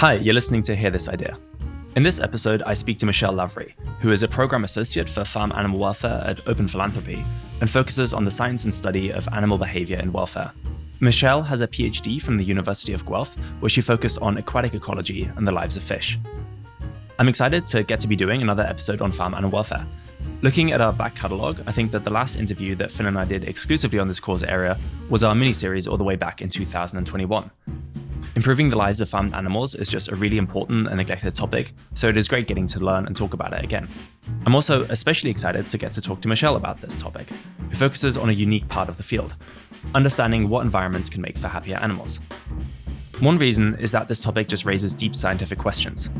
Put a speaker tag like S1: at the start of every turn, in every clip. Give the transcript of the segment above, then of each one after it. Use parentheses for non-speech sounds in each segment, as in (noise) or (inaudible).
S1: Hi, you're listening to Hear This Idea. In this episode, I speak to Michelle Lavery, who is a program associate for farm animal welfare at Open Philanthropy and focuses on the science and study of animal behavior and welfare. Michelle has a PhD from the University of Guelph, where she focused on aquatic ecology and the lives of fish. I'm excited to get to be doing another episode on farm animal welfare. Looking at our back catalogue, I think that the last interview that Finn and I did exclusively on this cause area was our mini series all the way back in 2021. Improving the lives of farmed animals is just a really important and neglected topic, so it is great getting to learn and talk about it again. I'm also especially excited to get to talk to Michelle about this topic, who focuses on a unique part of the field understanding what environments can make for happier animals. One reason is that this topic just raises deep scientific questions.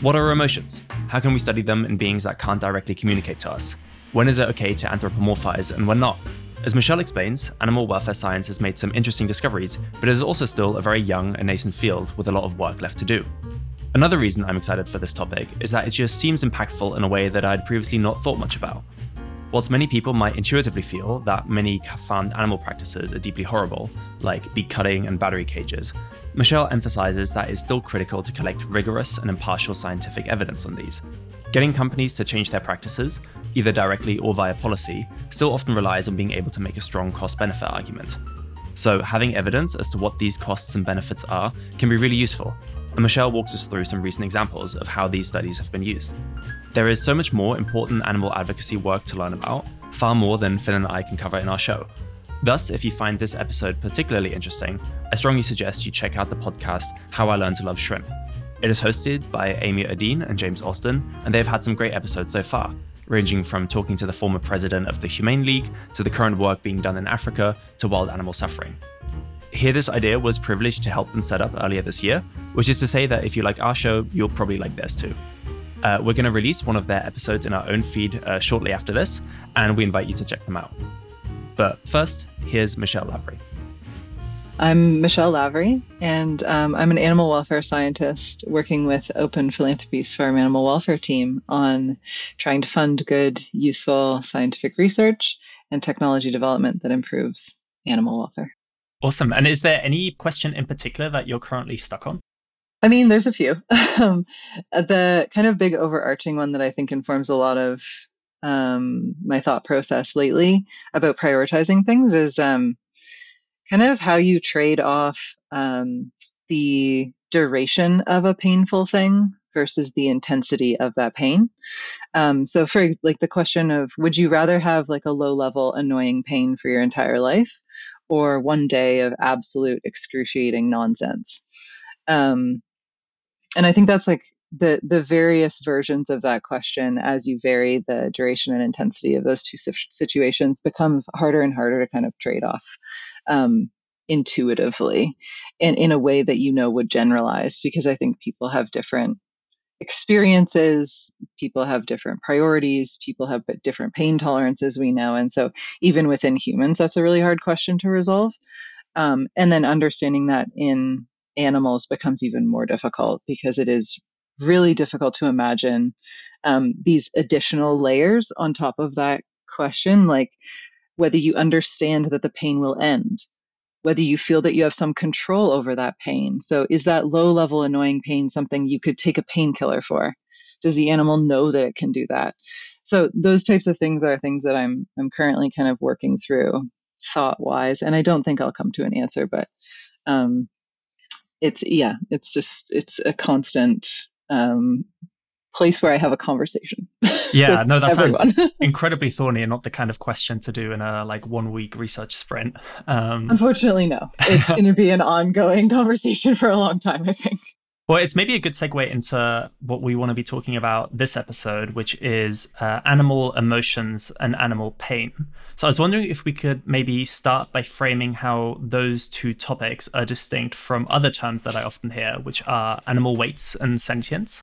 S1: What are emotions? How can we study them in beings that can't directly communicate to us? When is it okay to anthropomorphize and when not? As Michelle explains, animal welfare science has made some interesting discoveries, but it is also still a very young and nascent field with a lot of work left to do. Another reason I'm excited for this topic is that it just seems impactful in a way that I'd previously not thought much about. Whilst many people might intuitively feel that many farmed animal practices are deeply horrible, like beak cutting and battery cages, Michelle emphasizes that it's still critical to collect rigorous and impartial scientific evidence on these. Getting companies to change their practices, either directly or via policy, still often relies on being able to make a strong cost benefit argument. So, having evidence as to what these costs and benefits are can be really useful, and Michelle walks us through some recent examples of how these studies have been used. There is so much more important animal advocacy work to learn about, far more than Finn and I can cover in our show. Thus, if you find this episode particularly interesting, I strongly suggest you check out the podcast How I Learned to Love Shrimp, it is hosted by Amy Odene and James Ozden, and they've had some great episodes so far, ranging from talking to the former president of the Humane League to the current work being done in Africa to wild animal suffering. Hear This Idea was privileged to help them set up earlier this year, which is to say that if you like our show, you'll probably like theirs too. Uh, we're going to release one of their episodes in our own feed uh, shortly after this, and we invite you to check them out. But first, here's Michelle Lavery.
S2: I'm Michelle Lavery, and um, I'm an animal welfare scientist working with Open Philanthropy's Farm Animal Welfare team on trying to fund good, useful scientific research and technology development that improves animal welfare.
S1: Awesome. And is there any question in particular that you're currently stuck on?
S2: I mean, there's a few. (laughs) um, the kind of big overarching one that I think informs a lot of um, my thought process lately about prioritizing things is um, kind of how you trade off um, the duration of a painful thing versus the intensity of that pain. Um, so, for like the question of would you rather have like a low level annoying pain for your entire life or one day of absolute excruciating nonsense? Um, and I think that's like the the various versions of that question as you vary the duration and intensity of those two situations becomes harder and harder to kind of trade off um, intuitively and in a way that you know would generalize because I think people have different experiences people have different priorities people have different pain tolerances we know and so even within humans that's a really hard question to resolve um, and then understanding that in animals becomes even more difficult because it is really difficult to imagine um, these additional layers on top of that question like whether you understand that the pain will end whether you feel that you have some control over that pain. So, is that low level annoying pain something you could take a painkiller for? Does the animal know that it can do that? So, those types of things are things that I'm I'm currently kind of working through thought wise, and I don't think I'll come to an answer, but um, it's yeah, it's just it's a constant um, place where I have a conversation. (laughs)
S1: Yeah, no, that everyone. sounds (laughs) incredibly thorny and not the kind of question to do in a like one week research sprint.
S2: Um, Unfortunately, no. It's going to be an ongoing (laughs) conversation for a long time, I think.
S1: Well, it's maybe a good segue into what we want to be talking about this episode, which is uh, animal emotions and animal pain. So I was wondering if we could maybe start by framing how those two topics are distinct from other terms that I often hear, which are animal weights and sentience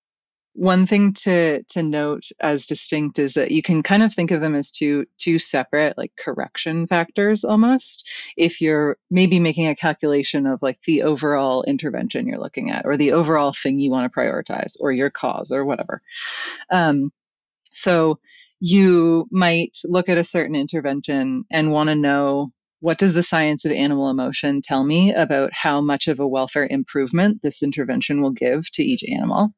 S2: one thing to to note as distinct is that you can kind of think of them as two two separate like correction factors almost if you're maybe making a calculation of like the overall intervention you're looking at or the overall thing you want to prioritize or your cause or whatever um, so you might look at a certain intervention and want to know what does the science of animal emotion tell me about how much of a welfare improvement this intervention will give to each animal?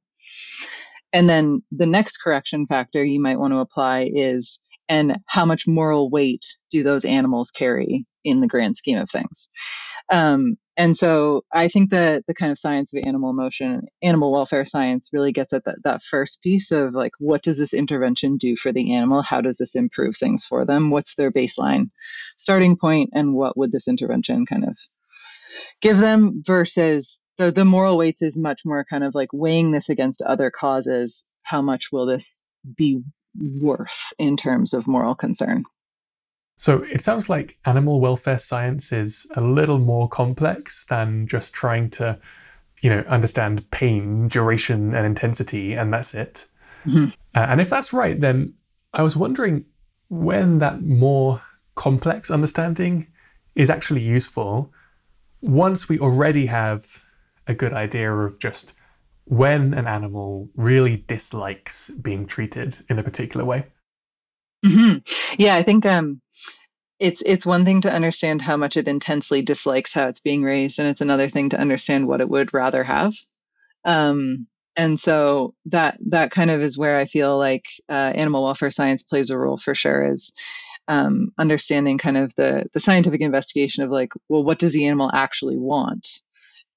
S2: And then the next correction factor you might want to apply is and how much moral weight do those animals carry in the grand scheme of things? Um, and so I think that the kind of science of animal emotion, animal welfare science really gets at that, that first piece of like, what does this intervention do for the animal? How does this improve things for them? What's their baseline starting point, and what would this intervention kind of give them versus the, the moral weights is much more kind of like weighing this against other causes. How much will this be worth in terms of moral concern?
S3: So it sounds like animal welfare science is a little more complex than just trying to, you know, understand pain, duration, and intensity, and that's it. Mm-hmm. Uh, and if that's right, then I was wondering when that more complex understanding is actually useful once we already have a good idea of just when an animal really dislikes being treated in a particular way.
S2: Mm-hmm. Yeah, I think um, it's it's one thing to understand how much it intensely dislikes how it's being raised, and it's another thing to understand what it would rather have. Um, and so that that kind of is where I feel like uh, animal welfare science plays a role for sure. Is um, understanding kind of the the scientific investigation of like, well, what does the animal actually want,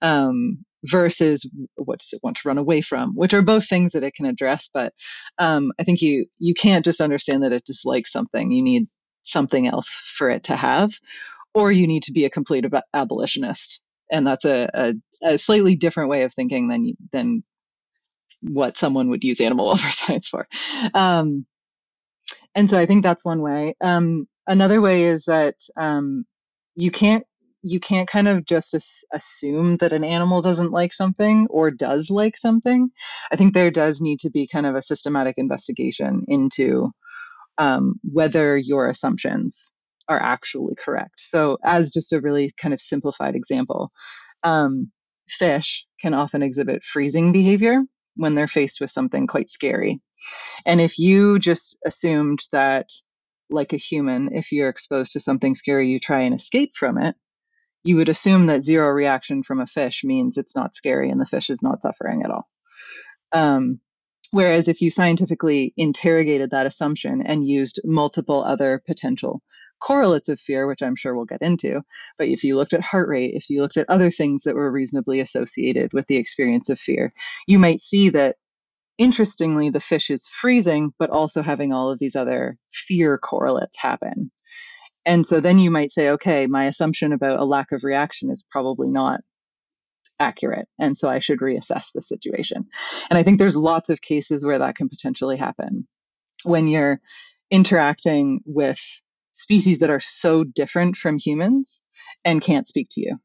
S2: um, versus what does it want to run away from, which are both things that it can address. But um, I think you you can't just understand that it dislikes something. You need something else for it to have, or you need to be a complete ab- abolitionist, and that's a, a, a slightly different way of thinking than than what someone would use animal (laughs) welfare science for. Um, and so I think that's one way. Um, another way is that um, you can't you can't kind of just as- assume that an animal doesn't like something or does like something. I think there does need to be kind of a systematic investigation into um, whether your assumptions are actually correct. So, as just a really kind of simplified example, um, fish can often exhibit freezing behavior when they're faced with something quite scary. And if you just assumed that, like a human, if you're exposed to something scary, you try and escape from it, you would assume that zero reaction from a fish means it's not scary and the fish is not suffering at all. Um, whereas if you scientifically interrogated that assumption and used multiple other potential correlates of fear, which I'm sure we'll get into, but if you looked at heart rate, if you looked at other things that were reasonably associated with the experience of fear, you might see that interestingly, the fish is freezing, but also having all of these other fear correlates happen. And so then you might say, okay, my assumption about a lack of reaction is probably not accurate. And so I should reassess the situation. And I think there's lots of cases where that can potentially happen when you're interacting with species that are so different from humans and can't speak to you.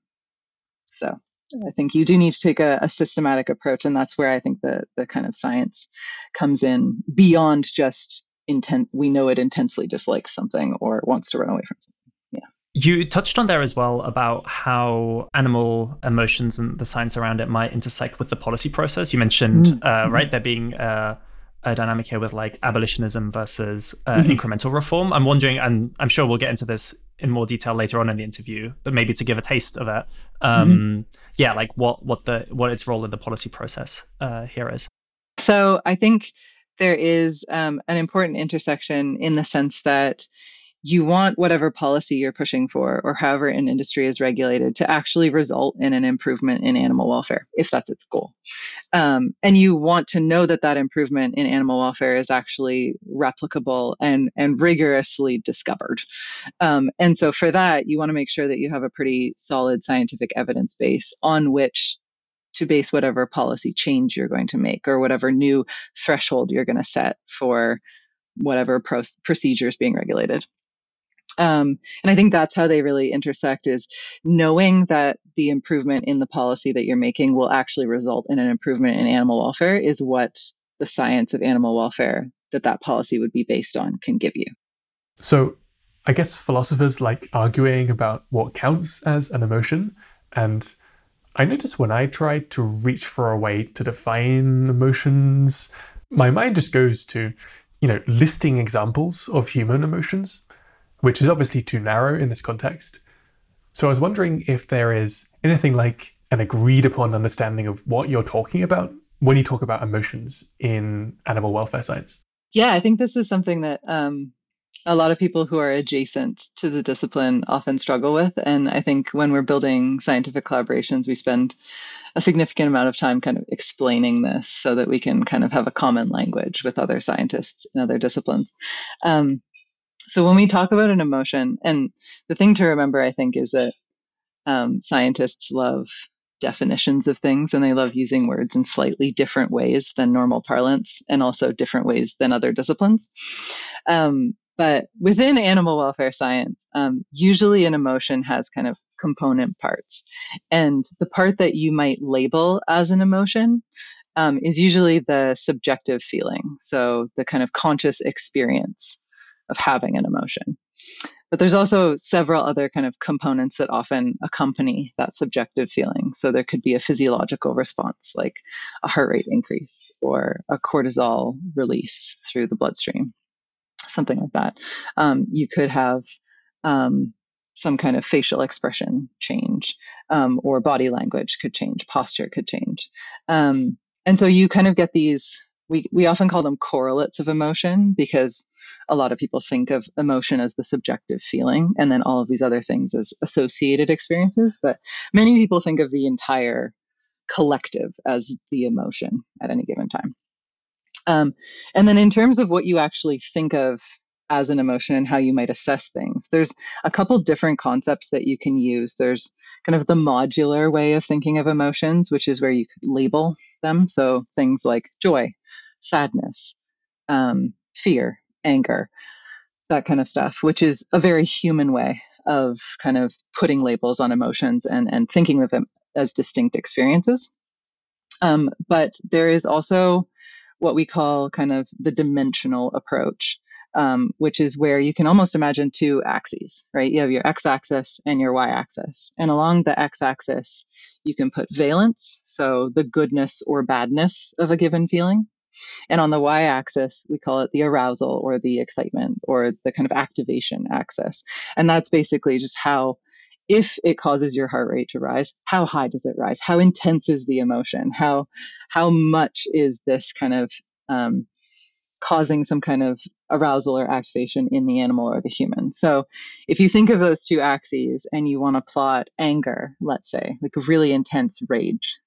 S2: So I think you do need to take a, a, systematic approach, and that's where I think the the kind of science comes in beyond just intent. We know it intensely dislikes something or wants to run away from something. Yeah.
S4: You touched on there as well about how animal emotions and the science around it might intersect with the policy process. You mentioned, mm-hmm. uh, right, there being uh, a dynamic here with like abolitionism versus uh, mm-hmm. incremental reform. I'm wondering, and I'm sure we'll get into this in more detail later on in the interview, but maybe to give a taste of it, um, mm-hmm. yeah, like what what the what its role in the policy process uh, here is.
S2: So I think there is um, an important intersection in the sense that you want whatever policy you're pushing for or however an industry is regulated to actually result in an improvement in animal welfare if that's its goal. Um, and you want to know that that improvement in animal welfare is actually replicable and and rigorously discovered. Um, and so for that you want to make sure that you have a pretty solid scientific evidence base on which to base whatever policy change you're going to make or whatever new threshold you're going to set for whatever pro- procedure is being regulated um, and I think that's how they really intersect is knowing that the improvement in the policy that you're making will actually result in an improvement in animal welfare is what the science of animal welfare that that policy would be based on can give you.
S3: So I guess philosophers like arguing about what counts as an emotion. And I notice when I try to reach for a way to define emotions, my mind just goes to, you know, listing examples of human emotions which is obviously too narrow in this context. So I was wondering if there is anything like an agreed upon understanding of what you're talking about when you talk about emotions in animal welfare science.
S2: Yeah, I think this is something that um, a lot of people who are adjacent to the discipline often struggle with. And I think when we're building scientific collaborations, we spend a significant amount of time kind of explaining this so that we can kind of have a common language with other scientists in other disciplines. Um, so when we talk about an emotion, and the thing to remember, I think, is that um, scientists love definitions of things and they love using words in slightly different ways than normal parlance and also different ways than other disciplines. Um, but within animal welfare science, um, usually an emotion has kind of component parts. And the part that you might label as an emotion um, is usually the subjective feeling. So the kind of conscious experience of having an emotion. But there's also several other kind of components that often accompany that subjective feeling. So there could be a physiological response, like a heart rate increase or a cortisol release through the bloodstream, something like that. Um, you could have um, some kind of facial expression change, um, or body language could change, posture could change. Um, and so you kind of get these we, we often call them correlates of emotion because a lot of people think of emotion as the subjective feeling and then all of these other things as associated experiences. But many people think of the entire collective as the emotion at any given time. Um, and then in terms of what you actually think of as an emotion and how you might assess things, there's a couple different concepts that you can use. There's kind of the modular way of thinking of emotions, which is where you could label them. So things like joy, sadness, um, fear, anger, that kind of stuff, which is a very human way of kind of putting labels on emotions and, and thinking of them as distinct experiences. Um, but there is also what we call kind of the dimensional approach, um, which is where you can almost imagine two axes, right? You have your x axis and your y axis. And along the x axis, you can put valence, so the goodness or badness of a given feeling. And on the y axis, we call it the arousal or the excitement or the kind of activation axis. And that's basically just how, if it causes your heart rate to rise, how high does it rise? How intense is the emotion? How, how much is this kind of um, causing some kind of arousal or activation in the animal or the human. So if you think of those two axes and you want to plot anger, let's say, like really intense rage,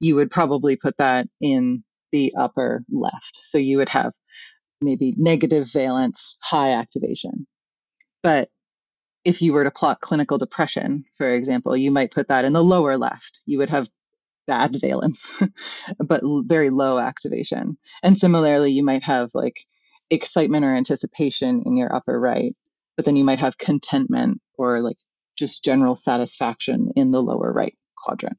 S2: you would probably put that in the upper left. So you would have maybe negative valence, high activation. But if you were to plot clinical depression, for example, you might put that in the lower left. You would have bad valence, (laughs) but very low activation. And similarly, you might have like excitement or anticipation in your upper right, but then you might have contentment or like just general satisfaction in the lower right quadrant.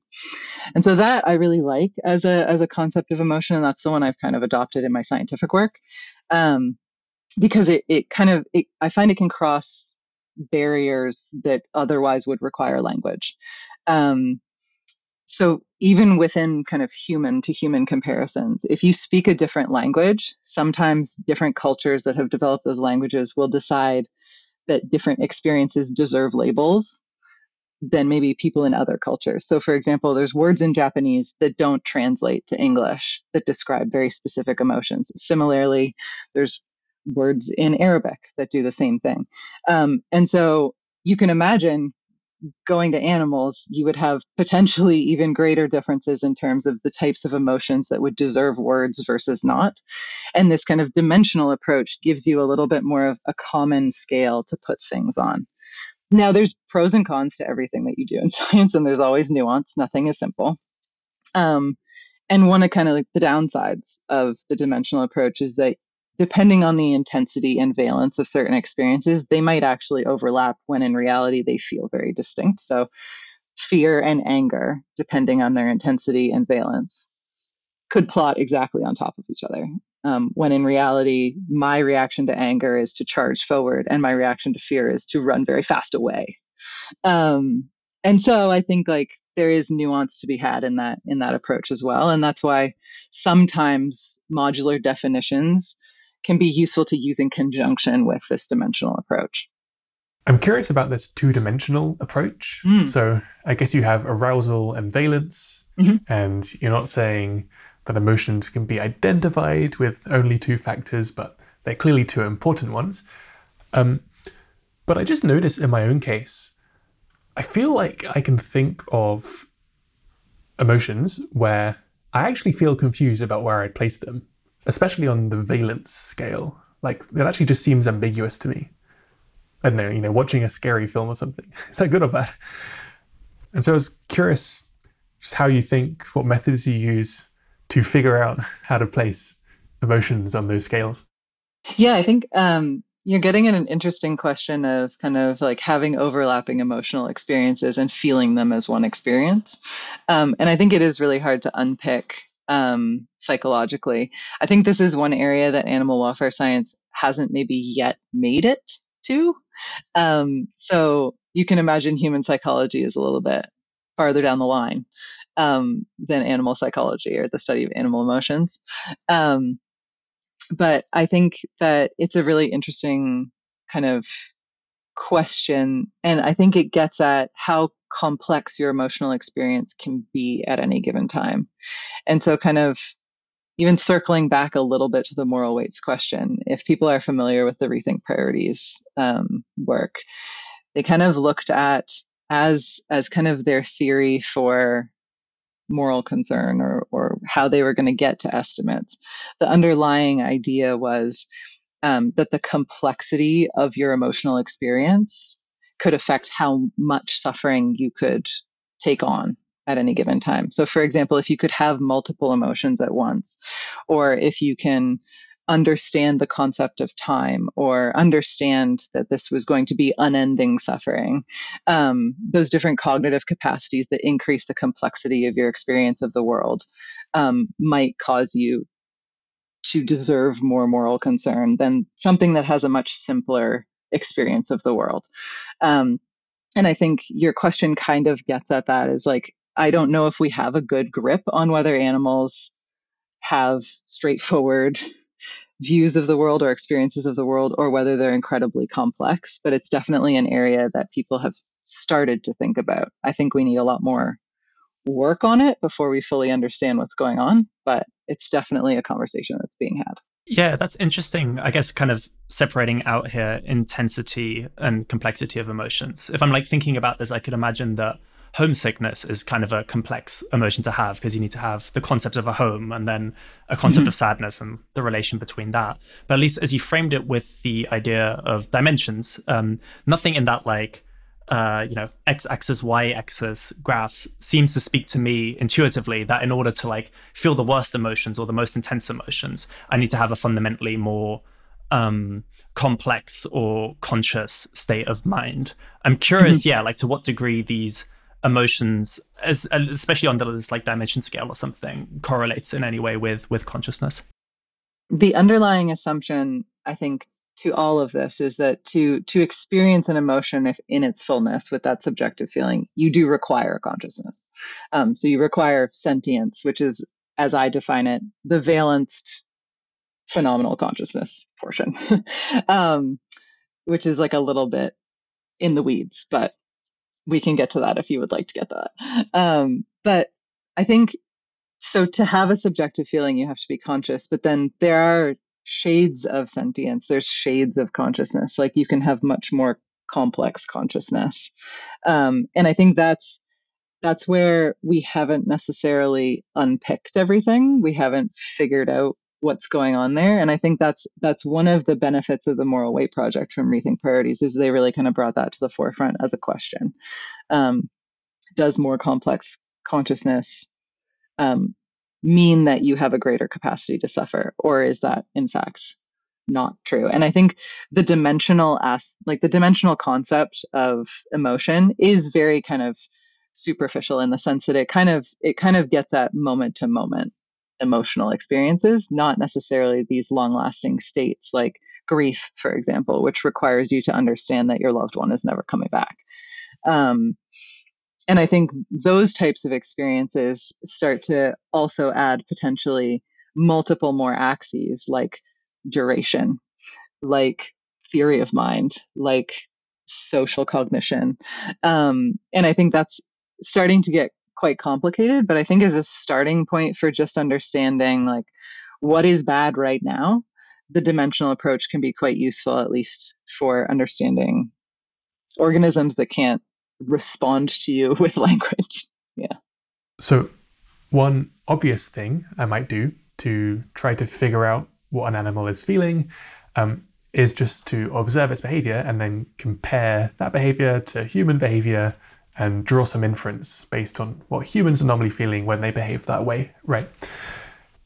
S2: And so that I really like as a as a concept of emotion, and that's the one I've kind of adopted in my scientific work, um, because it it kind of it, I find it can cross barriers that otherwise would require language. Um, so even within kind of human to human comparisons, if you speak a different language, sometimes different cultures that have developed those languages will decide that different experiences deserve labels than maybe people in other cultures. So, for example, there's words in Japanese that don't translate to English that describe very specific emotions. Similarly, there's words in Arabic that do the same thing. Um, and so you can imagine going to animals, you would have potentially (laughs) even greater differences in terms of the types of emotions that would deserve words versus not. And this kind of dimensional approach gives you a little bit more of a common scale to put things on. Now, there's pros and cons to everything that you do in (laughs) science, and there's always nuance. Nothing is simple. Um, and one of kind of like the downsides of the dimensional approach is that depending on the intensity and valence of certain experiences, they might actually overlap when in reality they feel very distinct. So, fear and anger, depending on their intensity and valence, could plot exactly on top of each other. Um, when in reality, my reaction to anger is to charge forward, and my reaction to fear is to run very fast away. Um, and so I think like there is nuance to be had in that in that approach as well, and that's why sometimes modular definitions can be useful to use in conjunction with this dimensional approach.
S3: I'm curious about this two dimensional approach.
S2: Mm.
S3: So I guess you have arousal and valence,
S2: Mhm.
S3: and you're not saying that emotions can be identified with only two factors, but they're clearly two important ones. Um, but I just noticed in my own case, I feel like I can think of emotions where I actually feel confused about where I'd place them, especially on the valence scale. Like it actually just seems ambiguous to me. I don't know, you know, watching a scary film or something. (laughs) Is that good or bad? And so I was curious just how you think, what methods you use to figure out (laughs) how to place emotions on those scales.
S2: Yeah, I think um, you're getting at an interesting question of kind of like having overlapping emotional experiences and feeling them as one experience. Um, and I think it is really hard to unpick um, psychologically. I think this is one area that animal welfare science hasn't maybe yet made it to. Um, so you can imagine human psychology is a little bit farther down the line um, than animal psychology or the study of animal emotions. Um, but I think that it's a really interesting kind of question. And I think it gets at how complex your emotional experience can be at any given time. And so, kind of even circling back a little bit to the moral weights question, if people are familiar with the Rethink Priorities um, work, they kind of looked at as as kind of their theory for moral concern or or how they were going to get to estimates. The underlying idea was um, that the complexity of your emotional experience could affect how much suffering you could take on at any given time. So, for example, if you could have multiple emotions at once, or if you can understand the concept of time or understand that this was going to be unending suffering, um, those different cognitive capacities that increase the complexity of your experience of the world um, might cause you to deserve more moral concern than something that has a much simpler experience of the world. Um, and I think your question kind of gets at that is like, I don't know if we have a good grip on whether animals have straightforward (laughs) views of the world or experiences of the world or whether they're incredibly complex, but it's definitely an area that people have started to think about. I think we need a lot more work on it before we fully understand what's going on, but it's definitely a conversation that's being had.
S4: Yeah, that's interesting. I guess kind of separating out here intensity and complexity of emotions. If I'm like thinking about this, I could imagine that homesickness is kind of a complex emotion to have because you need to have the concept of a home and then a concept mm-hmm. of sadness and the relation between that. But at least as you framed it with the idea of dimensions, um, nothing in that like uh, you know x-axis y-axis graphs seems to speak to me intuitively that in order to like feel the worst emotions or the most intense emotions i need to have a fundamentally more um, complex or conscious state of mind i'm curious mm-hmm. yeah like to what degree these emotions as especially on this like dimension scale or something correlates in any way with with consciousness
S2: the underlying assumption i think to all of this is that to to experience an emotion if in its fullness with that subjective feeling you do require consciousness. Um, so you require sentience which is as i define it the valenced phenomenal consciousness portion. (laughs) Um, which is like a little bit in the weeds but we can get to that if you would like to get that. Um, but i think so to have a subjective feeling you have to be conscious but then there are shades of sentience. There's shades of consciousness. Like you can have much more complex consciousness. Um, and i think that's that's where we haven't necessarily unpicked everything. We haven't figured out what's going on there. And i think that's that's one of the benefits of the moral weight project from rethink priorities is they really kind of brought that to the forefront as a question. Um, does more complex consciousness um, mean that you have a greater capacity to suffer or is that in fact not true? And i think the dimensional as like the dimensional concept of emotion is very kind of superficial in the sense that it kind of it kind of gets at moment to moment emotional experiences not necessarily these long lasting states like grief for example which requires you to understand that your loved one is never coming back. Um, and I think those types of experiences start to also add potentially multiple more axes like duration, like theory of mind, like social cognition. Um, and I think that's starting to get quite complicated, but I think as a starting point for just understanding like what is bad right now, the dimensional approach can be quite useful, at least for understanding organisms that can't respond to you (laughs) with language. Yeah.
S3: So, one obvious thing I might do to try to figure out what an animal is feeling um, is just to observe its behavior and then compare that behavior to human behavior and draw some inference based on what humans are normally feeling when they behave that way, right?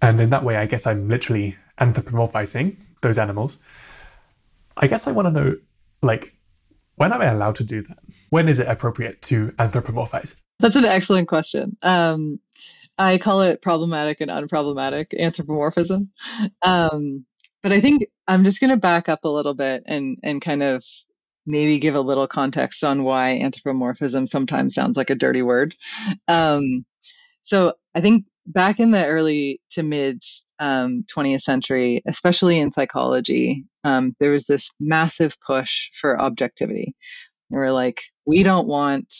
S3: And in that way, I guess I'm literally anthropomorphizing those animals. I guess I want to know, like, when am I allowed to do that? When is it appropriate to anthropomorphize?
S2: That's an excellent question. Um, I call it problematic and unproblematic anthropomorphism. Um, but I think I'm just going to back up a little bit and and kind of maybe give a little context on why anthropomorphism sometimes sounds like a dirty word. Um, so I think back in the early to mid um, 20th century, especially in psychology, um, there was this massive push for objectivity. We were like, we don't want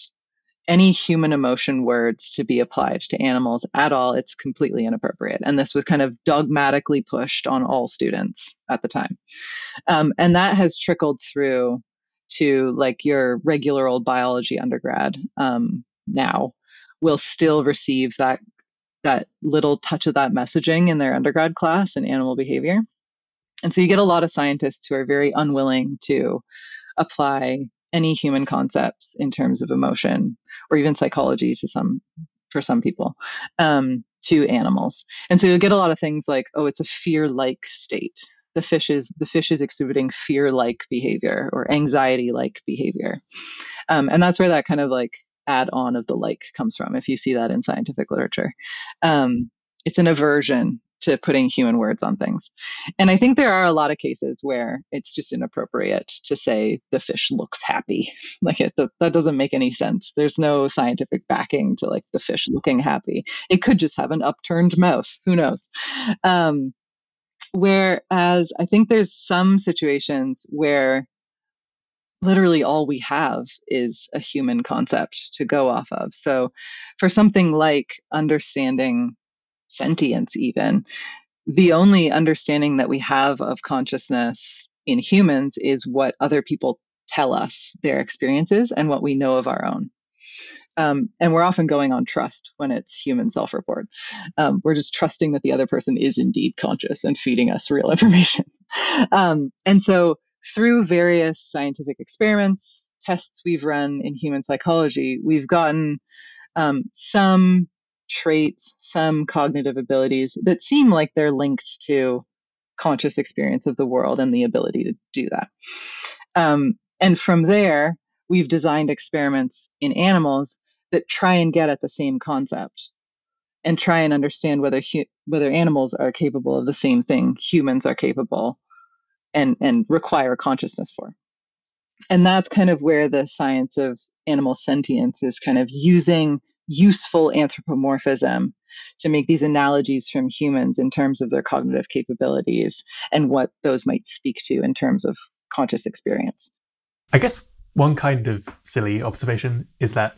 S2: any human emotion words to be applied to animals at all. It's completely inappropriate. And this was kind of dogmatically pushed on all students at the time. Um, and that has trickled through to like your regular old biology undergrad um, now will still receive that that little touch of that messaging in their undergrad class in animal behavior. And so you get a lot of scientists who are very unwilling to apply any human concepts in terms of emotion or even psychology to some for some people um, to animals. And so you'll get a lot of things like oh it's a fear like state. The fish is the fish is exhibiting fear like behavior or anxiety like behavior. Um, and that's where that kind of like add on of the like comes from if you see that in scientific literature. Um, it's an aversion to putting human words on things. And I think there are a lot of cases where it's just inappropriate to say the fish looks happy. (laughs) like it, that doesn't make any sense. There's no scientific backing to like the fish looking happy. It could just have an upturned mouth. (laughs) Who knows? Um, Whereas I think there's some situations where literally all we have is a human concept to go off of. So for something like understanding sentience, even, the only understanding that we have of consciousness in humans is what other people tell us their experiences and what we know of our own. Um, and we're often going on trust when it's human self report. Um, we're just trusting that the other person is indeed conscious and feeding us real (laughs) information. um, and so, through various scientific experiments, tests we've run in human psychology, we've gotten um, some traits, some cognitive abilities that seem like they're linked to conscious experience of the world and the ability to do that. Um, and from there, we've designed experiments in animals that try and get at the same concept and try and understand whether hu- whether animals are capable of the same thing humans are capable and and require consciousness for and that's kind of where the science of animal sentience is kind of using useful anthropomorphism to make these analogies from humans in terms of their cognitive capabilities and what those might speak to in terms of conscious experience.
S3: I guess one kind of silly observation is that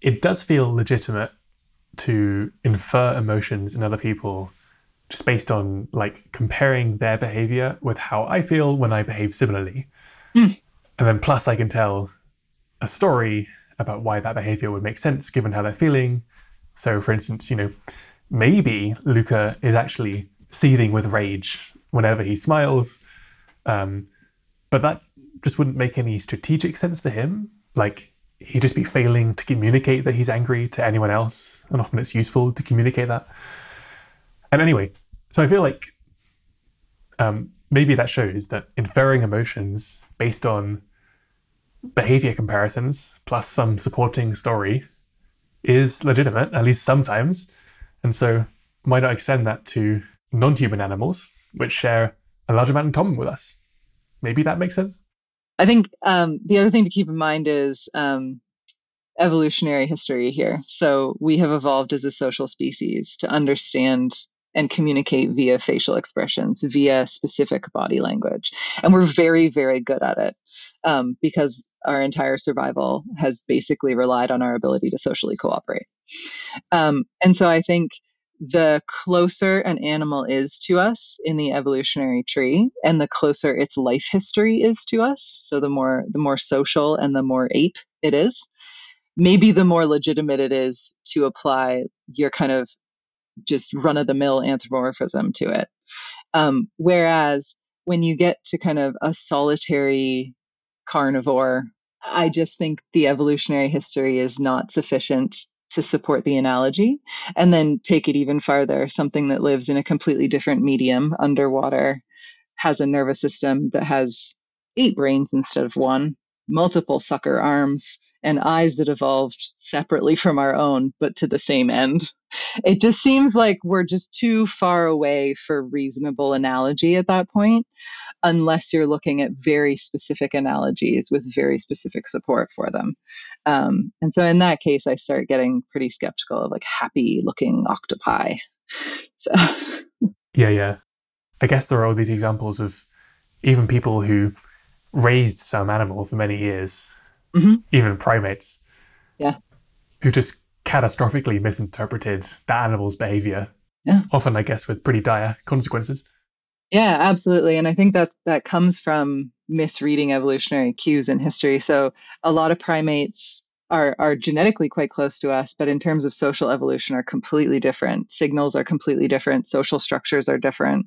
S3: it does feel legitimate to infer emotions in other people just based on like comparing their behavior with how I feel when I behave similarly. Mm. And then plus I can tell a story about why that behavior would make sense given how they're feeling. So for instance, you know, maybe Luca is actually seething with rage whenever he smiles. Um, but that just wouldn't make any strategic sense for him. Like he'd just be failing to communicate that he's angry to anyone else, and often it's useful to communicate that. And anyway, so I feel like um, maybe that shows that inferring emotions based on behavior comparisons plus some supporting story is legitimate, at least sometimes. And so, why not extend that to non human animals, which share a large amount in common with us? Maybe that makes sense.
S2: I think um, the other thing to keep in mind is um, evolutionary history here. So we have evolved as a social species to understand and communicate via facial expressions, via specific body language. And we're very, very good at it um, because our entire survival has basically relied on our ability to socially cooperate. Um, and so I think the closer an animal is to us in the evolutionary tree and the closer its life history is to us so the more the more social and the more ape it is maybe the more legitimate it is to apply your kind of just run of the mill anthropomorphism to it um, whereas when you get to kind of a solitary carnivore. I just think the evolutionary history is not sufficient to support the analogy. And then take it even farther something that lives in a completely different medium underwater has a nervous system that has eight brains instead of one multiple sucker arms and eyes that evolved separately from our own but to the same end it just seems like we're just too far away for reasonable analogy at that point unless you're looking at very specific analogies with very specific support for them. Um, and so in that case, I start getting pretty skeptical of like happy looking octopi. (laughs) So,
S3: yeah, yeah. I guess there are all these examples of even people who raised some animal for many years, mm-hmm. even primates.
S2: Yeah.
S3: Who just catastrophically misinterpreted that animal's behavior.
S2: Yeah.
S3: Often, I guess, with pretty dire consequences.
S2: Yeah, absolutely. And I think that that comes from misreading evolutionary cues in history. So a lot of primates are are genetically quite close to us, but in terms of social evolution are completely different. Signals are completely different, social structures are different.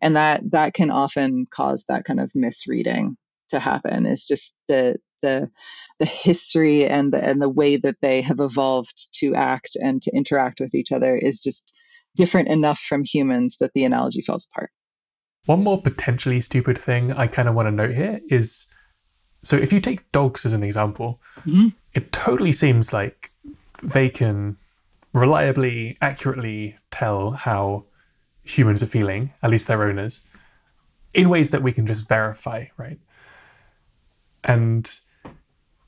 S2: And that that can often cause that kind of misreading to happen. Is just the the the history and the and the way that they have evolved to act and to interact with each other is just different enough from humans that the analogy falls apart.
S3: One more potentially stupid thing I kind of want to note here is so if you take dogs as an example, mm-hmm. it totally seems like they can reliably, accurately tell how humans are feeling, at least their owners, in ways that we can just verify, right? And,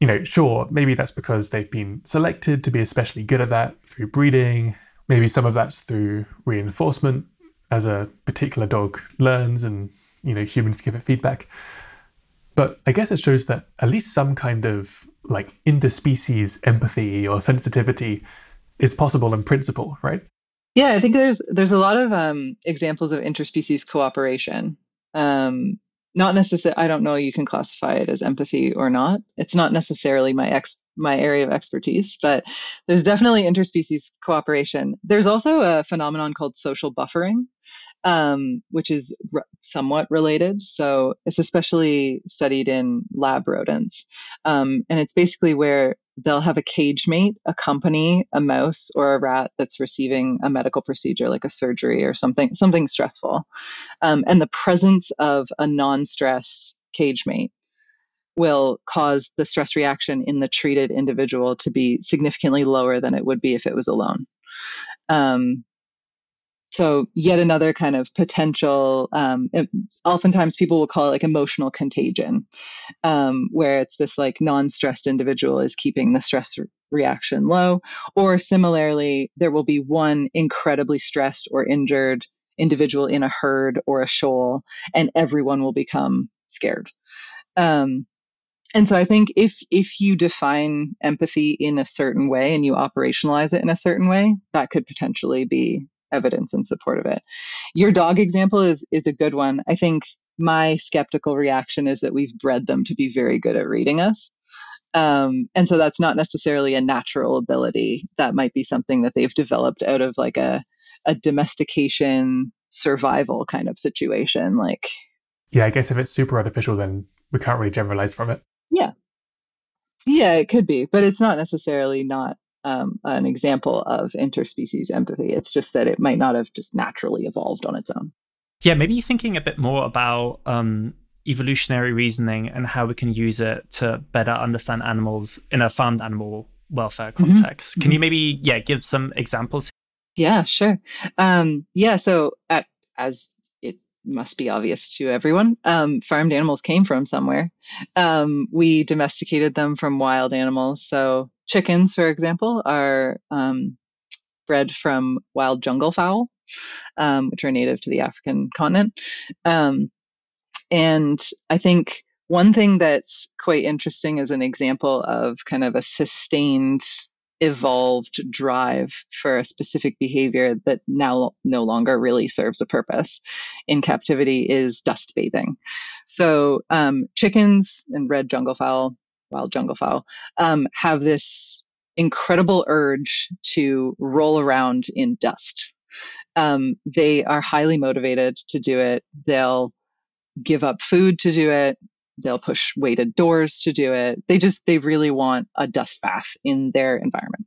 S3: you know, sure, maybe that's because they've been selected to be especially good at that through breeding. Maybe some of that's through reinforcement as a particular dog learns and you know humans give it feedback. But i guess it shows that at least some kind of like interspecies empathy or sensitivity is possible in principle right?
S2: Yeah i think there's there's a lot of um, examples of interspecies cooperation. Um, not necessarily i don't know you can classify it as empathy or not. It's not necessarily my ex my area of expertise but there's definitely interspecies cooperation. There's also a phenomenon called social buffering um, which is somewhat related so it's especially studied in lab rodents um, and it's basically where they'll have a cage mate accompany a mouse or a rat that's receiving a medical procedure like a surgery or something something stressful um, and the presence of a non-stressed cage mate will cause the stress reaction in the treated individual to be significantly lower than it would be if it was alone um, so yet another kind of potential um, oftentimes people will call it like emotional contagion um, where it's this like non-stressed individual is keeping the stress re- reaction low or similarly there will be one incredibly stressed or injured individual in a herd or a shoal and everyone will become scared. Um, and so i think if if you define empathy in a certain way and you operationalize it in a certain way that could potentially be evidence in support of it. Your dog example is is a good one. I think my skeptical reaction is that we've bred them to be very good at reading us. Um, and so that's not necessarily a natural ability. That might be something that they've developed out of like a, a domestication survival kind of situation. Like,
S3: yeah, I guess if it's super artificial, then we can't really generalize from it.
S2: Yeah. Yeah, it could be, but it's not necessarily not um, an example of interspecies empathy. It's just that it might not have just naturally evolved on its own.
S4: Yeah, maybe thinking a bit more about um, evolutionary reasoning and how we can use it to better understand animals in a farmed animal welfare mm-hmm. context. Mm-hmm. Can you maybe, yeah, give some examples?
S2: Yeah, sure. Um, yeah, so at, as must be obvious to everyone, um, farmed animals came from somewhere. Um, we domesticated them from wild animals. So chickens, for example, are um, bred from wild jungle fowl, um, which are native to the African continent. Um, and I think one thing that's quite interesting as an example of kind of a sustained evolved drive for a specific behavior that now no longer really serves a purpose in captivity is dust bathing. So um, chickens and red junglefowl, wild junglefowl, um, have this incredible urge to roll around in dust. Um, they are highly motivated to do it. They'll give up food to do it they'll push weighted doors to do it they just they really want a dust bath in their environment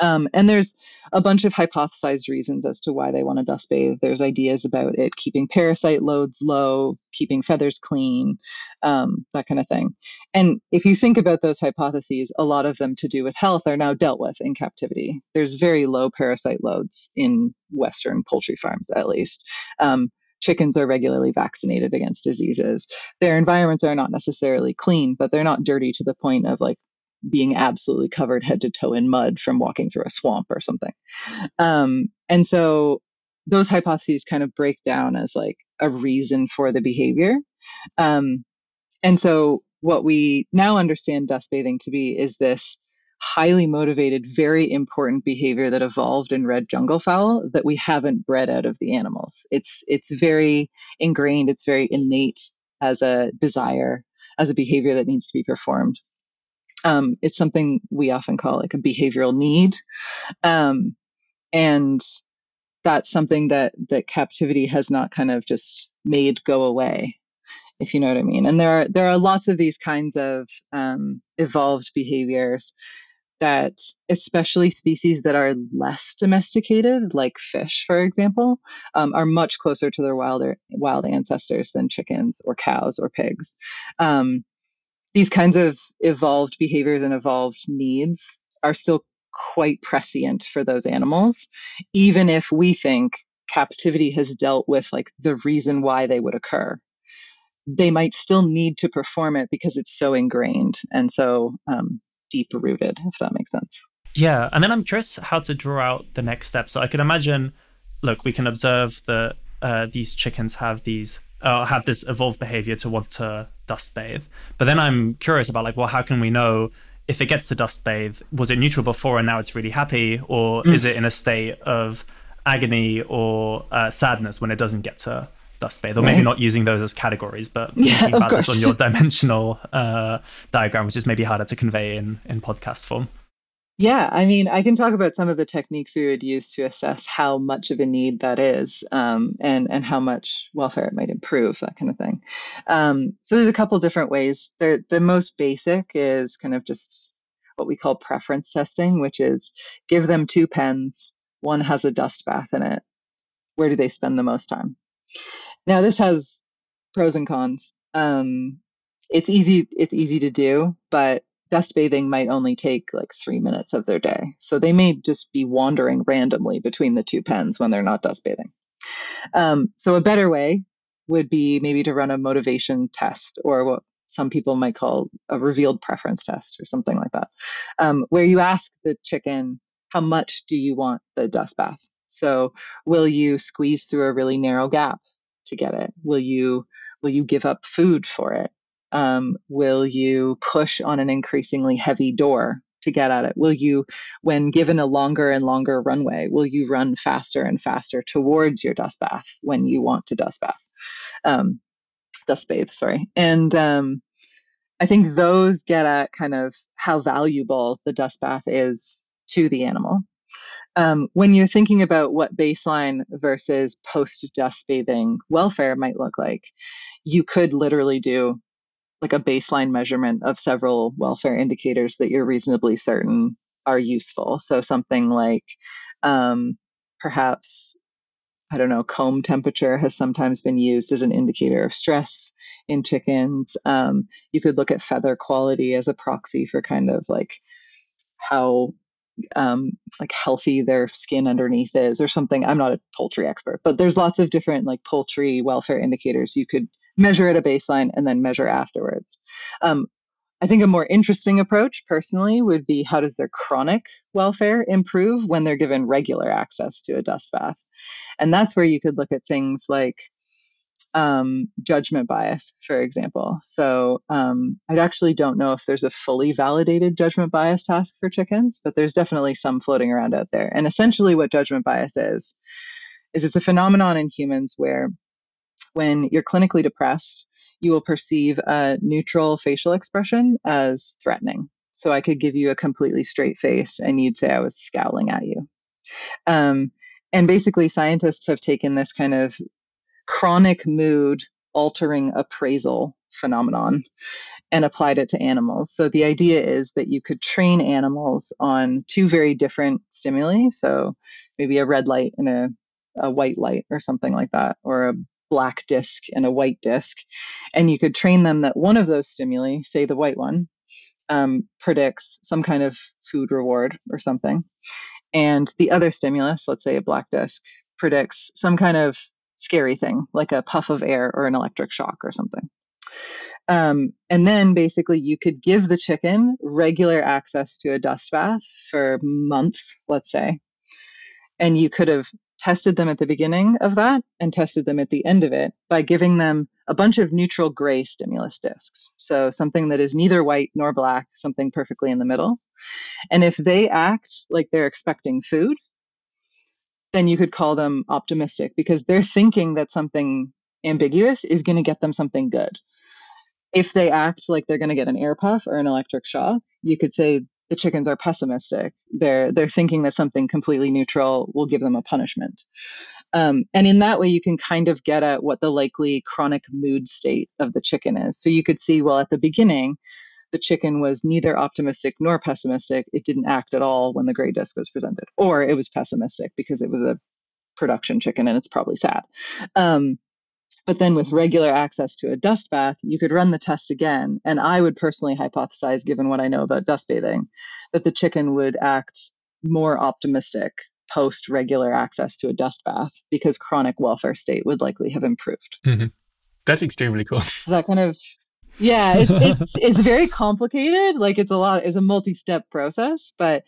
S2: um, and there's a bunch of hypothesized reasons as to why they want to dust bathe. There's ideas about it keeping parasite loads low, keeping feathers clean, um, that kind of thing. And if you think about those hypotheses, a lot of them to do with health are now dealt with in captivity. There's very low parasite loads in Western poultry farms, at least. Um, chickens are regularly vaccinated against diseases. Their environments are not necessarily clean, but they're not dirty to the point of like being absolutely covered head to toe in mud from walking through a swamp or something. Um, and so those hypotheses kind of break down as like a reason for the behavior. Um, and so what we now understand dust bathing to be is this highly motivated, very important behavior that evolved in red junglefowl that we haven't bred out of the animals. It's it's very ingrained, it's very innate as a desire, as a behavior that needs to be performed. Um, it's something we often call like a behavioral need, um, and that's something that that captivity has not kind of just made go away if you know what I mean. And there are there are lots of these kinds of um, evolved behaviors that especially species that are less domesticated, like fish, for example, um, are much closer to their wilder, wild ancestors than chickens or cows or pigs. Um, these kinds of evolved behaviors and evolved needs are still quite prescient for those animals, even if we think captivity has dealt with like the reason why they would occur they might still need to perform it because it's so ingrained and so um, deep rooted, if that makes sense.
S4: Yeah. And then I'm curious how to draw out the next step. So I can imagine, look, we can observe that uh, these chickens have these uh, have this evolved behavior to want to dust bathe. But then I'm curious about like, well, how can we know if it gets to dust bathe, was it neutral before and now it's really happy, or mm. is it in a state of agony or uh, sadness when it doesn't get to dust bathe, or maybe not using those as categories, but yeah, thinking about course. this on your (laughs) dimensional uh, diagram, which is maybe harder to convey in, in podcast form.
S2: Yeah, I mean, I can talk about some of the techniques we would use to assess how much of a need that is, um, and and how much welfare it might improve, that kind of thing. Um, so there's a couple different ways. There, the most basic is kind of just what we call preference testing, which is give them two pens. One has a dust bath in it. Where do they spend the most time? Now this has pros and cons. Um, it's easy. It's easy to do, but dust bathing might only take like three minutes of their day. So they may just be wandering randomly between the two pens when they're not dust bathing. Um, so a better way would be maybe to run a motivation test or what some people might call a revealed preference test or something like that, um, where you ask the chicken, how much do you want the dust bath? So will you squeeze through a really narrow gap to get it? Will you will you give up food for it? Um, will you push on an increasingly heavy door to get at it? Will you, when given a longer and longer runway, will you run faster and faster towards your dust bath when you want to dust bath? Um, dust bathe, sorry. And um, I think those get at kind of how valuable the dust bath is to the animal um, when you're thinking about what baseline versus post dust bathing welfare might look like, you could literally do like a baseline measurement of several welfare indicators that you're reasonably certain are useful. So something like um, perhaps, I don't know, comb temperature has sometimes been used as an indicator of stress in chickens. Um, you could look at feather quality as a proxy for kind of like how um, like healthy their skin underneath is or something. I'm not a poultry expert, but there's lots of different like poultry welfare indicators you could measure at a baseline and then measure afterwards. Um, I think a more interesting approach personally would be how does their chronic welfare improve when they're given regular access to a dust bath? And that's where you could look at things like um, judgment bias, for example. So um, I actually don't know if there's a fully validated judgment bias task for chickens, but there's definitely some floating around out there. And essentially, what judgment bias is, is it's a phenomenon in humans where when you're clinically depressed, you will perceive a neutral facial expression as threatening. So I could give you a completely straight face and you'd say I was scowling at you. Um, and basically, scientists have taken this kind of chronic mood altering appraisal phenomenon and applied it to animals. So the idea is that you could train animals on two very different stimuli. So maybe a red light and a, a white light or something like that, or a black disc and a white disc. And you could train them that one of those stimuli, say the white one, um, predicts some kind of food reward or something. And the other stimulus, let's say a black disc, predicts some kind of scary thing, like a puff of air or an electric shock or something. Um, and then basically, you could give the chicken regular access to a dust bath for months, let's say. And you could have tested them at the beginning of that and tested them at the end of it by giving them a bunch of neutral gray stimulus discs. So something that is neither white nor black, something perfectly in the middle. And if they act like they're expecting food, then you could call them optimistic because they're thinking that something ambiguous is going to get them something good. If they act like they're going to get an air puff or an electric shock, you could say the chickens are pessimistic. They're they're thinking that something completely neutral will give them a punishment. Um, and in that way, you can kind of get at what the likely chronic mood state of the chicken is. So you could see, well, at the beginning, the chicken was neither optimistic nor pessimistic. It didn't act at all when the gray disc was presented, or it was pessimistic because it was a production chicken and it's probably sad. Um, but then with regular access to a dust bath, you could run the test again. And I would personally hypothesize, given what I know about dust bathing, that the chicken would act more optimistic post regular access to a dust bath because chronic welfare state would likely have improved.
S3: Mm-hmm. That's extremely cool.
S2: Does that kind of yeah it's, (laughs) it's it's very complicated like it's a lot it's a multi-step process but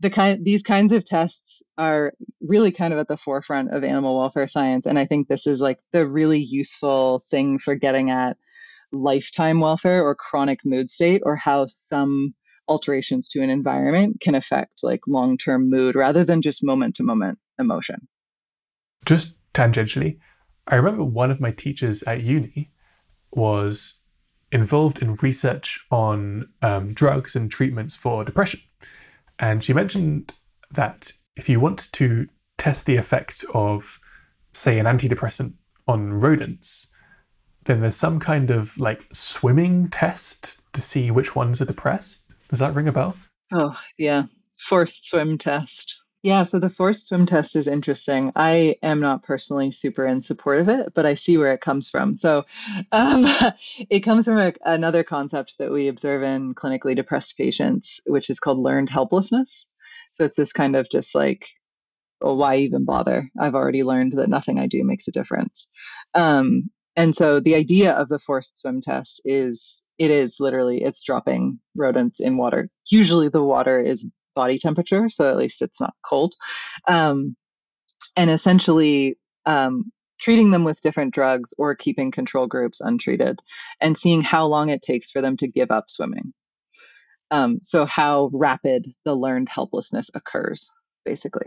S2: the kind these kinds of tests are really kind of at the forefront of animal welfare science and i think this is like the really useful thing for getting at lifetime welfare or chronic mood state or how some alterations to an environment can affect like long-term mood rather than just moment to moment emotion.
S3: Just tangentially i remember one of my teachers at uni was involved in research on um, drugs and treatments for depression. And she mentioned that if you want to test the effect of, say, an antidepressant on rodents, then there's some kind of like swimming test to see which ones are depressed. Does that ring a bell?
S2: Oh, yeah. Forced swim test. Yeah, so the forced swim test is interesting. I am not personally super in support of it, but I see where it comes from. So (laughs) um, it comes from a, another concept that we observe in clinically depressed patients, which is called learned helplessness. So it's this kind of just like, well, why even bother? I've already learned that nothing I do makes a difference. Um, and so the idea of the forced swim test is it is literally it's dropping rodents in water. Usually the water is body temperature, so at least it's not cold. Um, and essentially um, treating them with different drugs or keeping control groups untreated and seeing how long it takes for them to give up swimming. Um, so, how rapid the learned helplessness occurs, basically.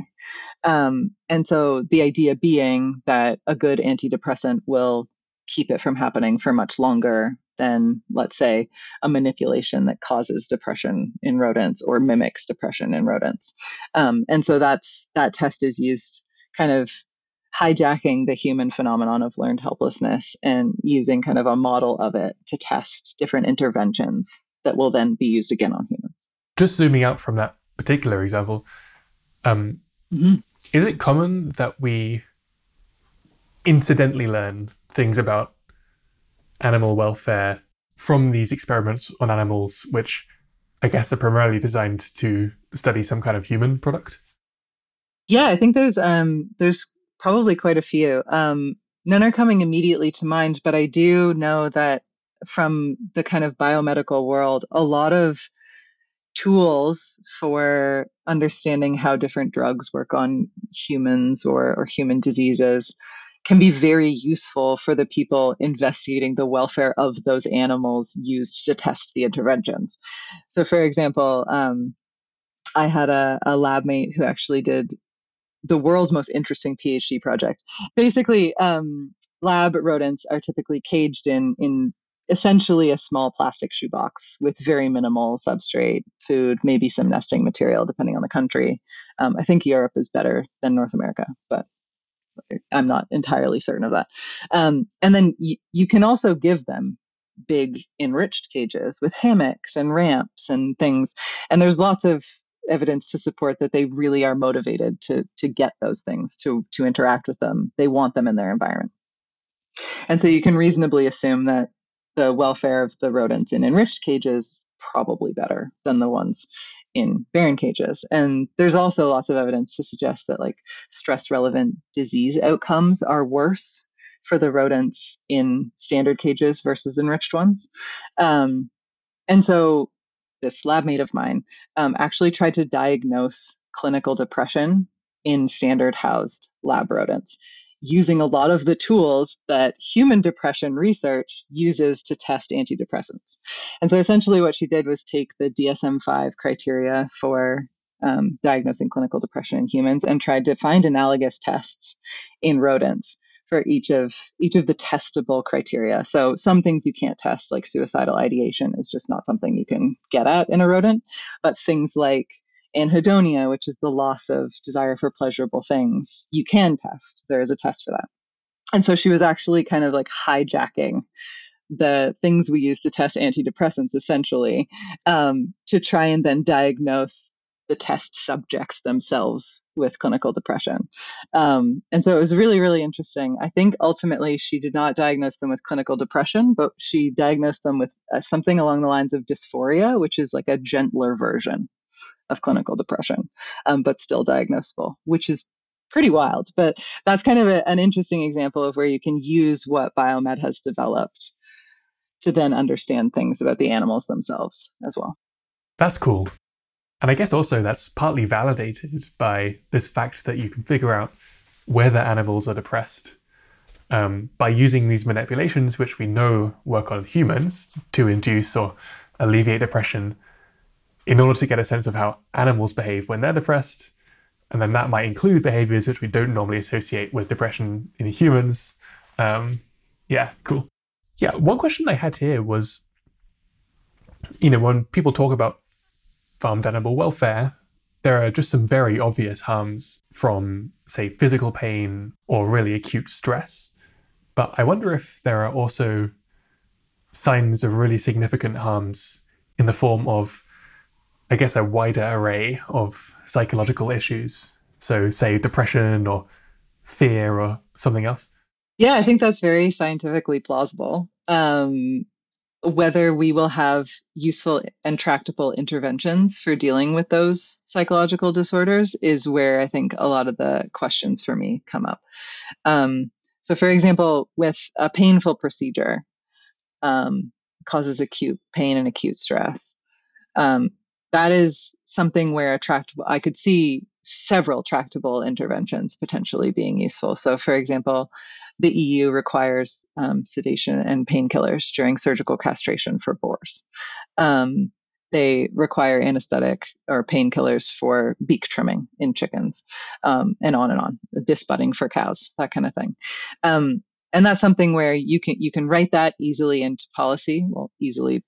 S2: Um, and so, the idea being that a good antidepressant will keep it from happening for much longer than, let's say, a manipulation that causes depression in rodents or mimics depression in rodents. Um, and so that's that test is used kind of hijacking the human phenomenon of learned helplessness and using kind of a model of it to test different interventions that will then be used again on humans.
S3: Just zooming out from that particular example, um, mm-hmm. is it common that we incidentally learn things about animal welfare from these experiments on animals, which I guess are primarily designed to study some kind of human product?
S2: Yeah, I think there's um, there's probably quite a few. Um, none are coming immediately to mind, but I do know that from the kind of biomedical world, a lot of tools for understanding how different drugs work on humans or, or human diseases can be very useful for the people investigating the welfare of those animals used to test the interventions. So, for example, um, I had a, a lab mate who actually did the world's most interesting PhD project. Basically, um, lab rodents are typically caged in in essentially a small plastic shoebox with very minimal substrate, food, maybe some nesting material, depending on the country. Um, I think Europe is better than North America, but I'm not entirely certain of that. Um, and then y- you can also give them big enriched cages with hammocks and ramps and things. And there's lots of evidence to support that they really are motivated to to get those things to to interact with them. They want them in their environment. And so you can reasonably assume that the welfare of the rodents in enriched cages is probably better than the ones in barren cages. And there's also lots of evidence to suggest that like stress relevant disease outcomes are worse for the rodents in standard cages versus enriched ones. Um, and so this lab mate of mine um, actually tried to diagnose clinical depression in standard housed lab rodents using a lot of the tools that human depression research uses to test antidepressants. And so essentially, what she did was take the DSM 5 criteria for um, diagnosing clinical depression in humans and tried to find analogous tests in rodents for each of each of the testable criteria. So some things you can't test, like suicidal ideation, is just not something you can get at in a rodent. But things like anhedonia, which is the loss of desire for pleasurable things, you can test. There is a test for that. And so she was actually kind of like hijacking the things we use to test antidepressants essentially um, to try and then diagnose the test subjects themselves with clinical depression. Um, and so it was really, really interesting. I think ultimately she did not diagnose them with clinical depression, but she diagnosed them with uh, something along the lines of dysphoria, which is like a gentler version of clinical depression, um, but still diagnosable, which is pretty wild. But that's kind of a, an interesting example of where you can use what biomed has developed to then understand things about the animals themselves as well.
S3: That's cool. And I guess also that's partly validated by this fact that you can figure out whether animals are depressed um, by using these manipulations, which we know work on humans to induce or alleviate depression in order to get a sense of how animals behave when they're depressed. And then that might include behaviors which we don't normally associate with depression in humans. Um, yeah, cool. Yeah, one question I had here was you know, when people talk about farmed animal welfare, there are just some very obvious harms from, say, physical pain or really acute stress. But I wonder if there are also signs of really significant harms in the form of I guess, a wider array of psychological issues. So, say, depression or fear or something else.
S2: Yeah, I think that's very scientifically plausible. Um, whether we will have useful and tractable interventions for dealing with those psychological disorders is where I think a lot of the questions for me come up. Um, so, for example, with a painful procedure um, causes acute pain and acute stress. Um, that is something where a tractable, I could see several tractable interventions potentially being useful. So, for example, the EU requires um, sedation and painkillers during surgical castration for boars. Um, they require anesthetic or painkillers for beak trimming in chickens, um, and on and on. Disbudding for cows, that kind of thing. Um, and that's something where you can you can write that easily into policy. Well, easily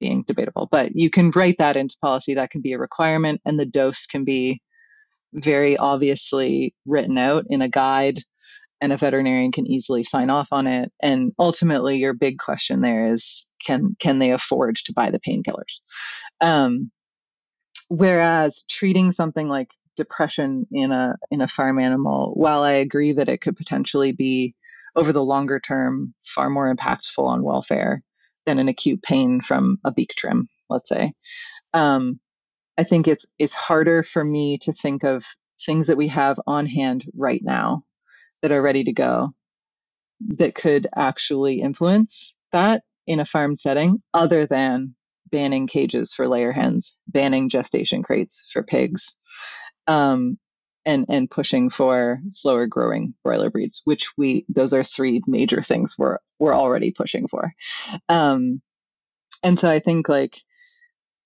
S2: being debatable, but you can write that into policy. That can be a requirement, and the dose can be very obviously written out in a guide, and a veterinarian can easily sign off on it. And ultimately, your big question there is can can they afford to buy the painkillers? Um, whereas treating something like depression in a in a farm animal, while I agree that it could potentially be over the longer term far more impactful on welfare than an acute pain from a beak trim, let's say. Um, I think it's it's harder for me to think of things that we have on hand right now that are ready to go that could actually influence that in a farm setting other than banning cages for layer hens, banning gestation crates for pigs. Um, and and pushing for slower growing broiler breeds, which we those are three major things we're we're already pushing for. Um, and so I think like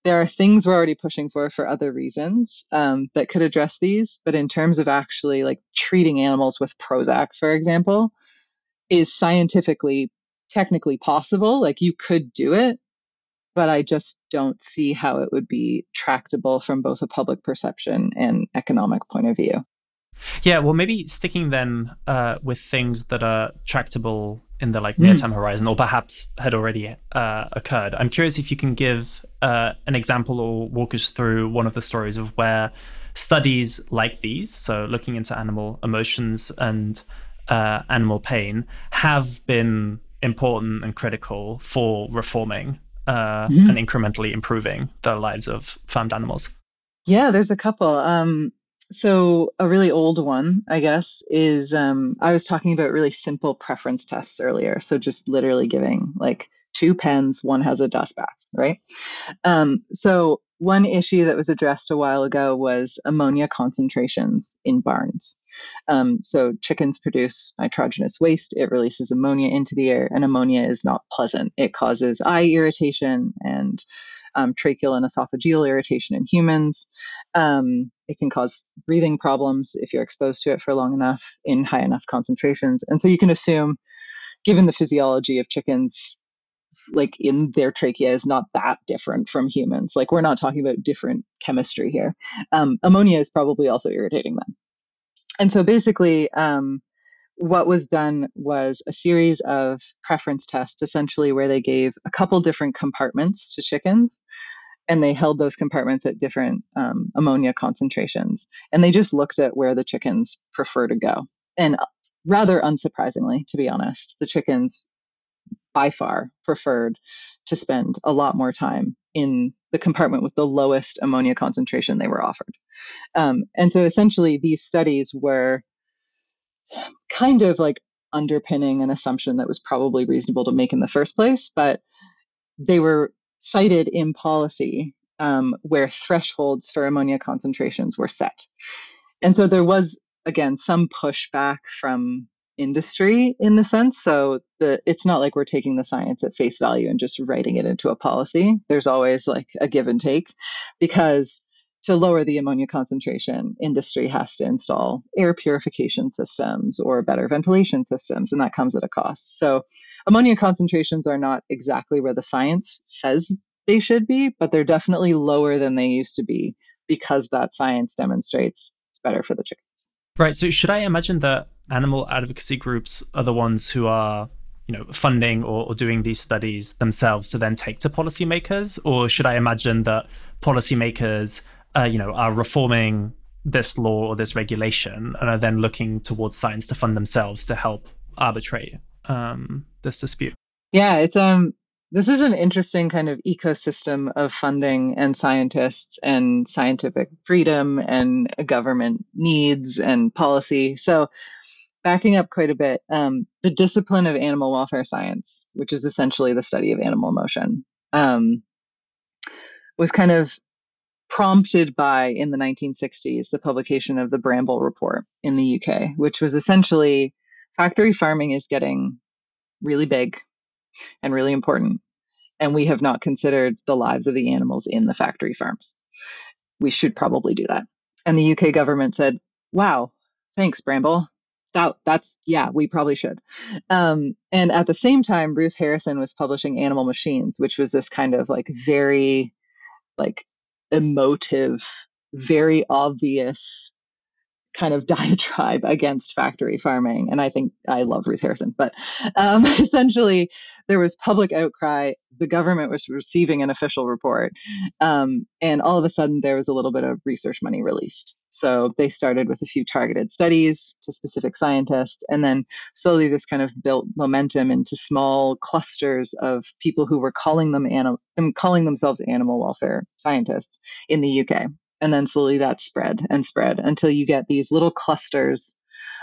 S2: there are things we're already pushing for for other reasons um, that could address these, but in terms of actually like treating animals with Prozac, for example, is scientifically technically possible. Like you could do it, but I just don't see how it would be tractable from both a public perception and economic point of view.
S4: Yeah, well, maybe sticking then uh, with things that are tractable in the like near term mm. horizon, or perhaps had already uh, occurred. I'm curious if you can give uh, an example or walk us through one of the stories of where studies like these, so looking into animal emotions and uh, animal pain, have been important and critical for reforming uh, mm-hmm. and incrementally improving the lives of farmed animals.
S2: Yeah, there's a couple. Um, so a really old one, I guess, is um, I was talking about really simple preference tests earlier. So just literally giving like two pens, one has a dust bath, right? Um, so one issue that was addressed a while ago was ammonia concentrations in barns. Um, so chickens produce nitrogenous waste, it releases ammonia into the air, and ammonia is not pleasant. It causes eye irritation and um, tracheal and esophageal irritation in humans. Um, it can cause breathing problems if you're exposed to it for long enough in high enough concentrations. And so you can assume, given the physiology of chickens, like in their trachea is not that different from humans. Like we're not talking about different chemistry here. Um, ammonia is probably also irritating them. And so basically, um, what was done was a series of preference tests, essentially, where they gave a couple different compartments to chickens and they held those compartments at different um, ammonia concentrations. And they just looked at where the chickens prefer to go. And rather unsurprisingly, to be honest, the chickens by far preferred to spend a lot more time in the compartment with the lowest ammonia concentration they were offered. Um, and so essentially, these studies were kind of like underpinning an assumption that was probably reasonable to make in the first place, but they were cited in policy um, where thresholds for ammonia concentrations were set. And so there was, again, some pushback from industry in the sense. So the it's not like we're taking the science at face value and just writing it into a policy. There's always like a give and take because to lower the ammonia concentration, industry has to install air purification systems or better ventilation systems, and that comes at a cost. So, ammonia concentrations are not exactly where the science says they should be, but they're definitely lower than they used to be because that science demonstrates it's better for the chickens.
S4: Right. So, should I imagine that animal advocacy groups are the ones who are you know funding or, or, doing these studies themselves to then take to policymakers or should i imagine that policymakers uh, you know, are reforming this law or this regulation and are then looking towards science to fund themselves to help arbitrate um, this dispute.
S2: Yeah, it's um this is an interesting kind of ecosystem of funding and scientists and scientific freedom and government needs and policy. So backing up quite a bit, um, the discipline of animal welfare science, which is essentially the study of animal motion, um, was kind of prompted by, in the 1960s, the publication of the Brambell Report in the UK, which was essentially factory farming is getting really big and really important. And we have not considered the lives of the animals in the factory farms. We should probably do that. And the UK government said, wow, thanks, Brambell. That, that's, yeah, we probably should. Um, and at the same time, Ruth Harrison was publishing Animal Machines, which was this kind of like very like emotive, very obvious kind of (laughs) diatribe against factory farming. And I think I love Ruth Harrison, but um, (laughs) essentially, there was public outcry. The government was receiving an official report. Um, and all of a sudden, there was a little bit of research money released. So they started with a few targeted studies to specific scientists. And then slowly, this kind of built momentum into small clusters of people who were calling them anim- calling themselves animal welfare scientists in the UK. And then slowly that spread and spread until you get these little clusters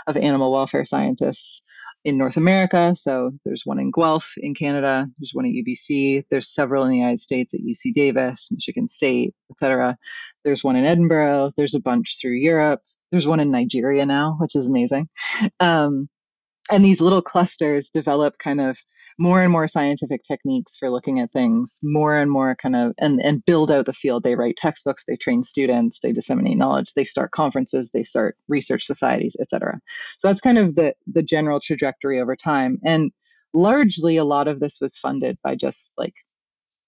S2: of animal welfare scientists in North America. So there's one in Guelph in Canada, there's one at UBC, there's several in the United States at UC Davis, Michigan State, etc. There's one in Edinburgh, there's a bunch through Europe, there's one in Nigeria now, which is amazing. Um, and these little clusters develop kind of more and more scientific techniques for looking at things more and more kind of and, and build out the field. They write textbooks they train students they disseminate knowledge they start conferences they start research societies etc so that's kind of the the general trajectory over time. And largely a lot of this was funded by just like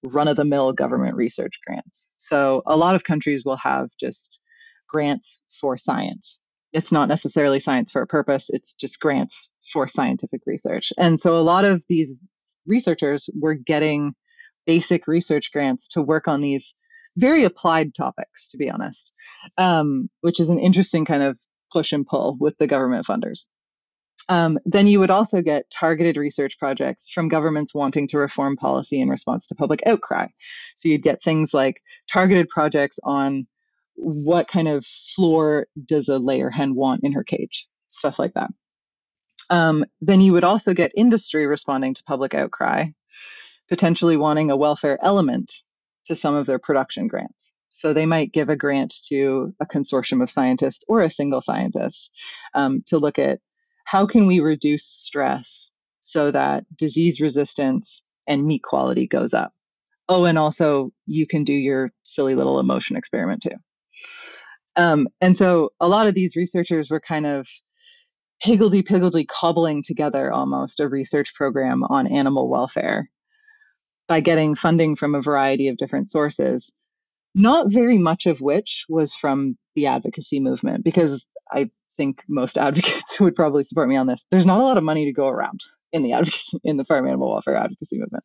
S2: run of the mill government research grants. So a lot of countries will have just grants for science it's not necessarily science for a purpose, it's just grants for scientific research. And so a lot of these researchers were getting basic research grants to work on these very applied topics, to be honest, um, which is an interesting kind of push and pull with the government funders. Um, then you would also get targeted research projects from governments wanting to reform policy in response to public outcry. So you'd get things like targeted projects on what kind of floor does a layer hen want in her cage? Stuff like that. Um, then you would also get industry responding to public outcry, potentially wanting a welfare element to some of their production grants. So they might give a grant to a consortium of scientists or a single scientist um, to look at how can we reduce stress so that disease resistance and meat quality goes up. Oh, and also you can do your silly little emotion experiment too. Um, and so a lot of these researchers were kind of higgledy piggledy cobbling together almost a research program on animal welfare by getting funding from a variety of different sources, not very much of which was from the advocacy movement, because I think most (laughs) advocates would probably support me on this. There's not a lot of money to go around in the advocacy in the farm animal welfare advocacy movement,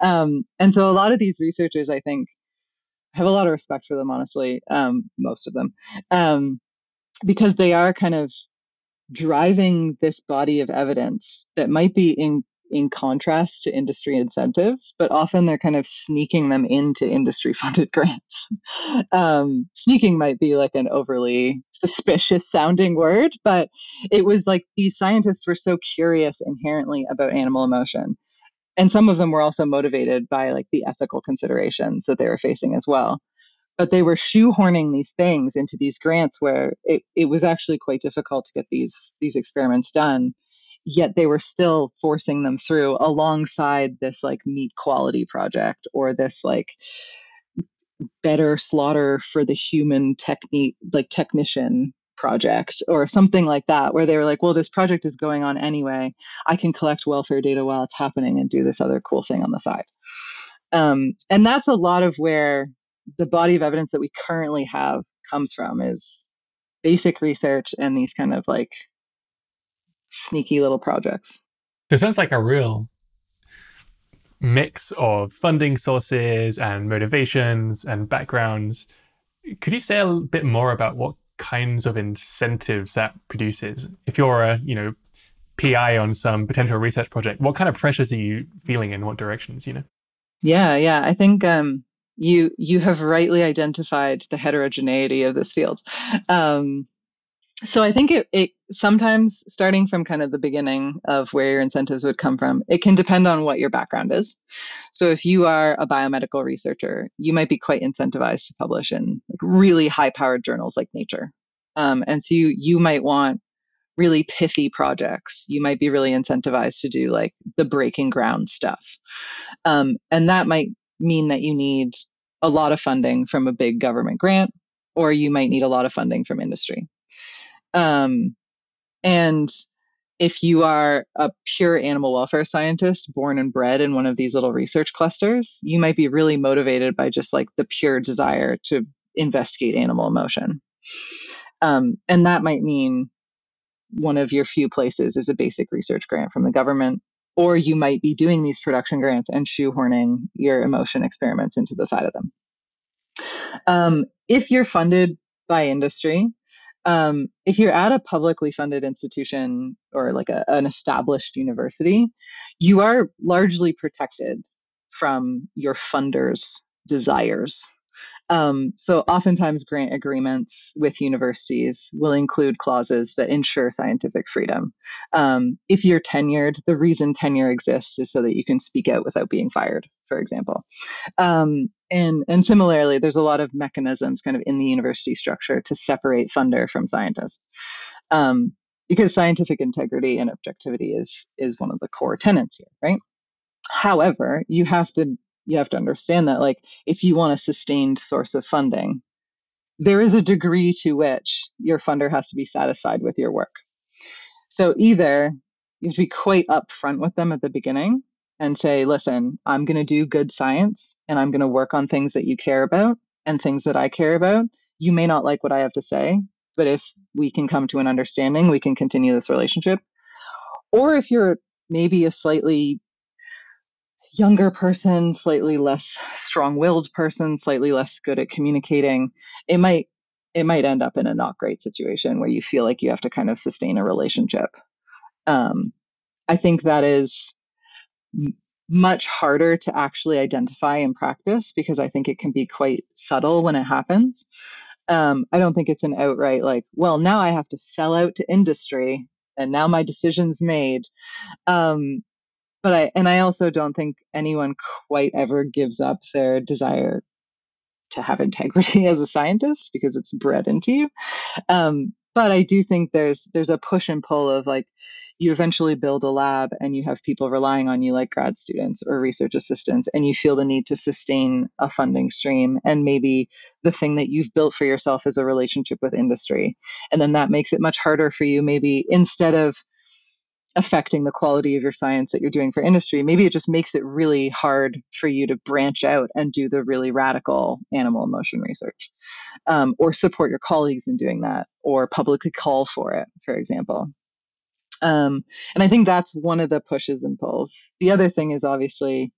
S2: um, and so a lot of these researchers, I think, have a lot of respect for them, honestly, um, most of them, um, because they are kind of driving this body of evidence that might be in in contrast to industry incentives, but often they're kind of sneaking them into industry funded (laughs) grants. um, sneaking might be like an overly suspicious sounding word, but it was like these scientists were so curious inherently about animal emotion and some of them were also motivated by like the ethical considerations that they were facing as well. But they were shoehorning these things into these grants where it, it was actually quite difficult to get these these experiments done yet they were still forcing them through alongside this like meat quality project or this like better slaughter for the human technique like technician project or something like that where they were like well this project is going on anyway. I can collect welfare data while it's happening and do this other cool thing on the side. Um, and that's a lot of where the body of evidence that we currently have comes from is basic research and these kind of like sneaky little projects.
S3: It sounds like a real mix of funding sources and motivations and backgrounds. Could you say a bit more about what kinds of incentives that produces? If you're a, you know, PI on some potential research project, what kind of pressures are you feeling in what directions, you know?
S2: Yeah, yeah. I think um, you you have rightly identified the heterogeneity of this field. Um, so I think it, it sometimes starting from kind of the beginning of where your incentives would come from, it can depend on what your background is. So if you are a biomedical researcher, you might be quite incentivized to publish in like really high-powered journals like Nature. Um, and so you you might want really pithy projects. You might be really incentivized to do like the breaking ground stuff. Um, and that might mean that you need a lot of funding from a big government grant, or you might need a lot of funding from industry. Um, and if you are a pure animal welfare scientist born and bred in one of these little research clusters, you might be really motivated by just like the pure desire to investigate animal emotion. Um, and that might mean one of your few places is a basic research grant from the government, or you might be doing these production grants and shoehorning your emotion experiments into the side of them. Um, if you're funded by industry, um, if you're at a publicly funded institution or like a, an established university, you are largely protected from your funders' desires. Um, so, oftentimes, grant agreements with universities will include clauses that ensure scientific freedom. Um, if you're tenured, the reason tenure exists is so that you can speak out without being fired, for example. Um, and and similarly, there's a lot of mechanisms kind of in the university structure to separate funder from scientists. Um, because scientific integrity and objectivity is is one of the core tenets here, right? However, you have to you have to understand that like if you want a sustained source of funding, there is a degree to which your funder has to be satisfied with your work. So either you have to be quite upfront with them at the beginning and say, listen, I'm going to do good science and I'm going to work on things that you care about and things that I care about. You may not like what I have to say, but if we can come to an understanding, we can continue this relationship. Or if you're maybe a slightly younger person, slightly less strong-willed person, slightly less good at communicating, it might it might end up in a not great situation where you feel like you have to kind of sustain a relationship. Um, I think that is much harder to actually identify in practice because I think it can be quite subtle when it happens. Um, I don't think it's an outright like, well, now I have to sell out to industry and now my decision's made. Um, but I and I also don't think anyone quite ever gives up their desire to have integrity (laughs) as a scientist because it's bred into you. Um, but I do think there's there's a push and pull of like you eventually build a lab and you have people relying on you like grad students or research assistants and you feel the need to sustain a funding stream and maybe the thing that you've built for yourself is a relationship with industry. And then that makes it much harder for you maybe instead of affecting the quality of your science that you're doing for industry maybe it just makes it really hard for you to branch out and do the really radical animal emotion research um, or support your colleagues in doing that or publicly call for it for example um, and I think that's one of the pushes and pulls. The other thing is obviously,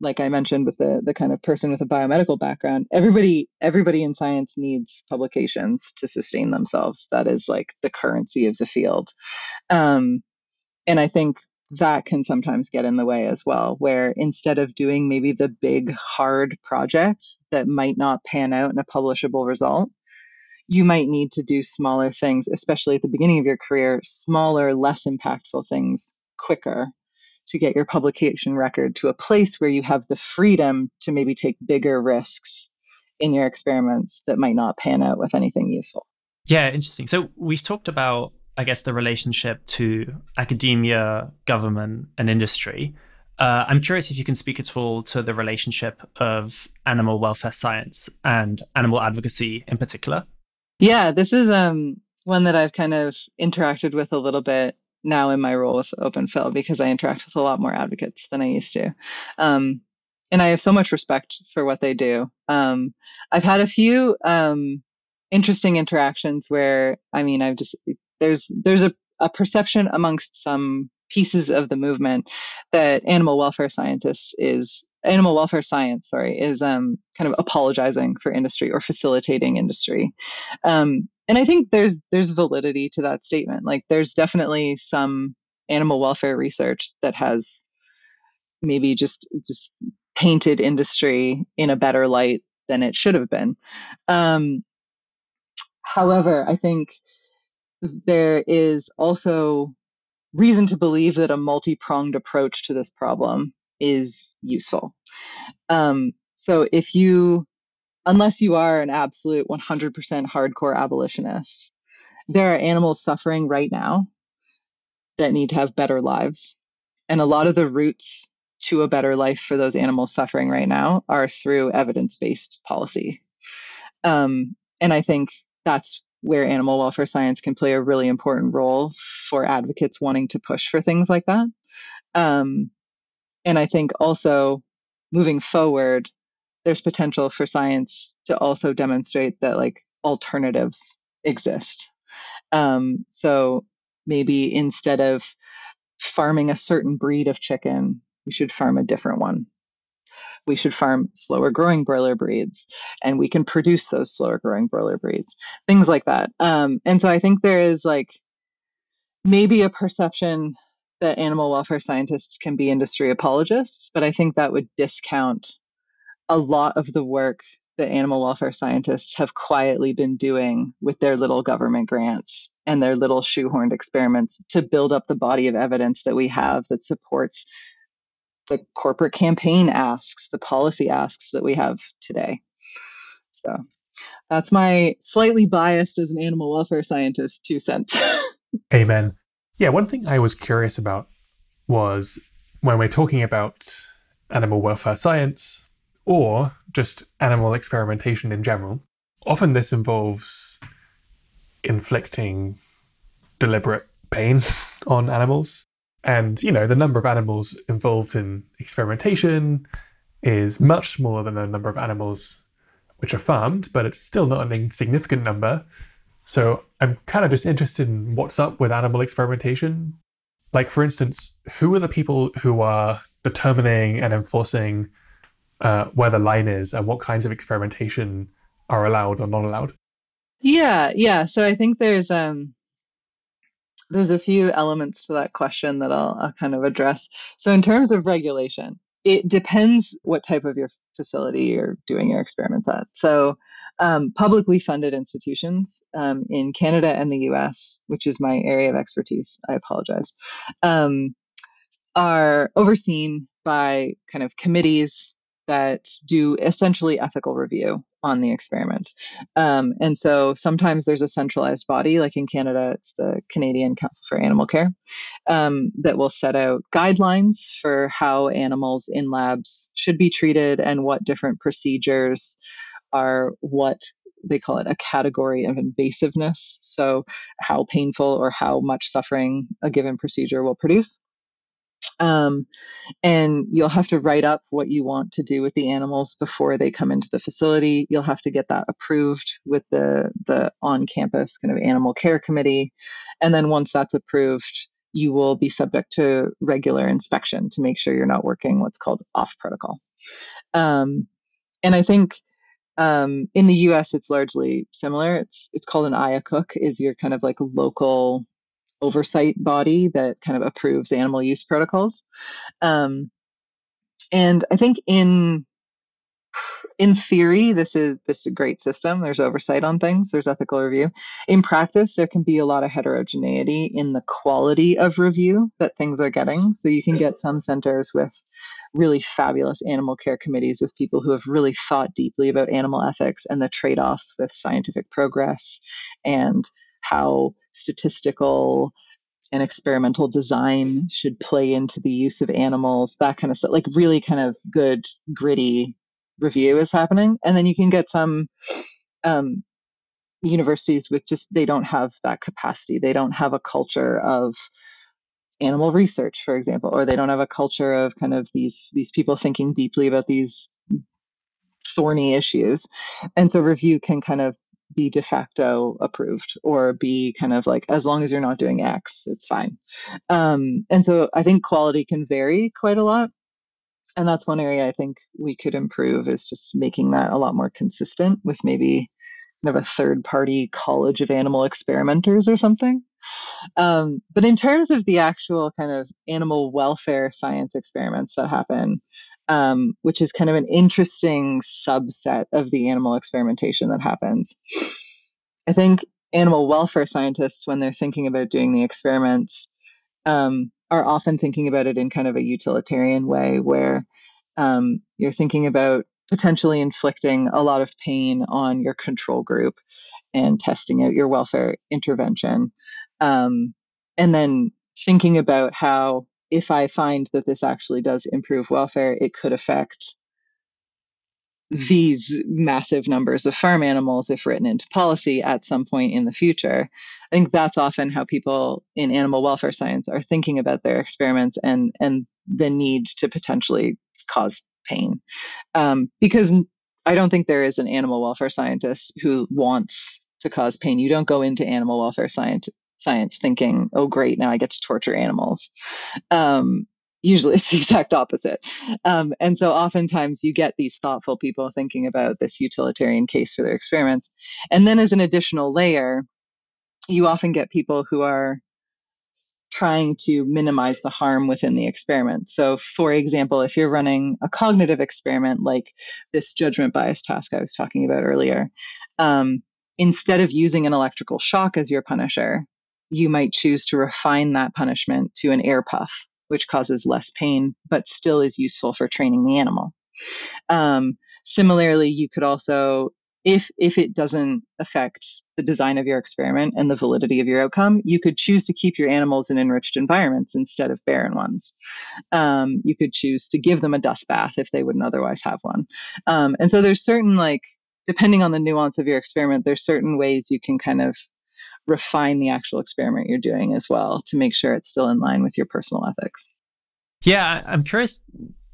S2: like I mentioned, with the the kind of person with a biomedical background, everybody everybody in science needs publications to sustain themselves. That is like the currency of the field. Um, and I think that can sometimes get in the way as well, where instead of doing maybe the big hard project that might not pan out in a publishable result, you might need to do smaller things, especially at the beginning of your career, smaller, less impactful things quicker to get your publication record to a place where you have the freedom to maybe take bigger risks in your experiments that might not pan out with anything useful.
S4: Yeah, interesting. So we've talked about, I guess, the relationship to academia, government, and industry. Uh, I'm curious if you can speak at all to the relationship of animal welfare science and animal advocacy in particular.
S2: Yeah, this is um one that I've kind of interacted with a little bit now in my role with OpenPhil because I interact with a lot more advocates than I used to. Um, and I have so much respect for what they do. Um, I've had a few um, interesting interactions where, I mean, I've just there's there's a, a perception amongst some pieces of the movement that animal welfare scientists is animal welfare science, sorry, is um, kind of apologizing for industry or facilitating industry. Um, and I think there's there's validity to that statement. Like there's definitely some animal welfare research that has maybe just just painted industry in a better light than it should have been. Um, however, I think there is also reason to believe that a multi pronged approach to this problem is useful. Um, so if you, unless you are an absolute 100% hardcore abolitionist, there are animals suffering right now that need to have better lives. And a lot of the routes to a better life for those animals suffering right now are through evidence based policy. Um, and I think that's where animal welfare science can play a really important role for advocates wanting to push for things like that. Um, and I think also moving forward, there's potential for science to also demonstrate that like alternatives exist. Um, so maybe instead of farming a certain breed of chicken, we should farm a different one. We should farm slower growing broiler breeds, and we can produce those slower growing broiler breeds, things like that. Um, and so I think there is like maybe a perception that animal welfare scientists can be industry apologists, but I think that would discount a lot of the work that animal welfare scientists have quietly been doing with their little government grants and their little shoehorned experiments to build up the body of evidence that we have that supports the corporate campaign asks, the policy asks that we have today. So that's my slightly biased as an animal welfare scientist two cents. (laughs)
S3: Amen. Yeah, one thing I was curious about was when we're talking about animal welfare science or just animal experimentation in general, often this involves inflicting deliberate pain (laughs) on animals. And, you know, the number of animals involved in experimentation is much smaller than the number of animals which are farmed, but it's still not an insignificant number. So I'm kind of just interested in what's up with animal experimentation. Like, for instance, who are the people who are determining and enforcing uh, where the line is and what kinds of experimentation are allowed or not allowed?
S2: Yeah, yeah. So I think there's um there's a few elements to that question that I'll, I'll kind of address. So in terms of regulation, it depends what type of your facility you're doing your experiments at. So um, publicly funded institutions um, in Canada and the US, which is my area of expertise, I apologize, um, are overseen by kind of committees that do essentially ethical review on the experiment. Um, and so sometimes there's a centralized body, like in Canada, it's the Canadian Council for Animal Care, um, that will set out guidelines for how animals in labs should be treated and what different procedures are what they call it a category of invasiveness. So, how painful or how much suffering a given procedure will produce. Um, and you'll have to write up what you want to do with the animals before they come into the facility. You'll have to get that approved with the the on campus kind of animal care committee, and then once that's approved, you will be subject to regular inspection to make sure you're not working what's called off protocol. Um, and I think um, in the U.S. it's largely similar. It's it's called an IACUC, is your kind of like local oversight body that kind of approves animal use protocols. Um, and I think in in theory, this is this is a great system. There's oversight on things. There's ethical review. In practice, there can be a lot of heterogeneity in the quality of review that things are getting. So you can get some centers with really fabulous animal care committees with people who have really thought deeply about animal ethics and the trade-offs with scientific progress and how statistical and experimental design should play into the use of animals, that kind of stuff. Like really kind of good, gritty review is happening. And then you can get some um, universities with just, they don't have that capacity. They don't have a culture of animal research, for example, or they don't have a culture of kind of these these people thinking deeply about these thorny issues. And so review can kind of be de facto approved or be kind of like as long as you're not doing X, it's fine. Um, and so I think quality can vary quite a lot. And that's one area I think we could improve is just making that a lot more consistent with maybe kind of a third party college of animal experimenters or something. Um, but in terms of the actual kind of animal welfare science experiments that happen, um, which is kind of an interesting subset of the animal experimentation that happens. I think animal welfare scientists, when they're thinking about doing the experiments, um, are often thinking about it in kind of a utilitarian way where um, you're thinking about potentially inflicting a lot of pain on your control group and testing out your welfare intervention. Um, and then thinking about how if I find that this actually does improve welfare, it could affect these massive numbers of farm animals if written into policy at some point in the future. I think that's often how people in animal welfare science are thinking about their experiments and and the need to potentially cause pain. Um, because I don't think there is an animal welfare scientist who wants to cause pain. You don't go into animal welfare science science thinking, oh, great, now I get to torture animals. Um, usually (laughs) it's the exact opposite. Um, and so oftentimes you get these thoughtful people thinking about this utilitarian case for their experiments. And then as an additional layer, you often get people who are trying to minimize the harm within the experiment. So, for example, if you're running a cognitive experiment like this judgment bias task I was talking about earlier, um, instead of using an electrical shock as your punisher, you might choose to refine that punishment to an air puff which causes less pain, but still is useful for training the animal. Um, similarly, you could also if if it doesn't affect the design of your experiment and the validity of your outcome, you could choose to keep your animals in enriched environments instead of barren ones. Um, you could choose to give them a dust bath if they wouldn't otherwise have one. Um, and so there's certain like depending on the nuance of your experiment, there's certain ways you can kind of refine the actual experiment you're doing as well to make sure it's still in line with your personal ethics.
S4: Yeah, I'm curious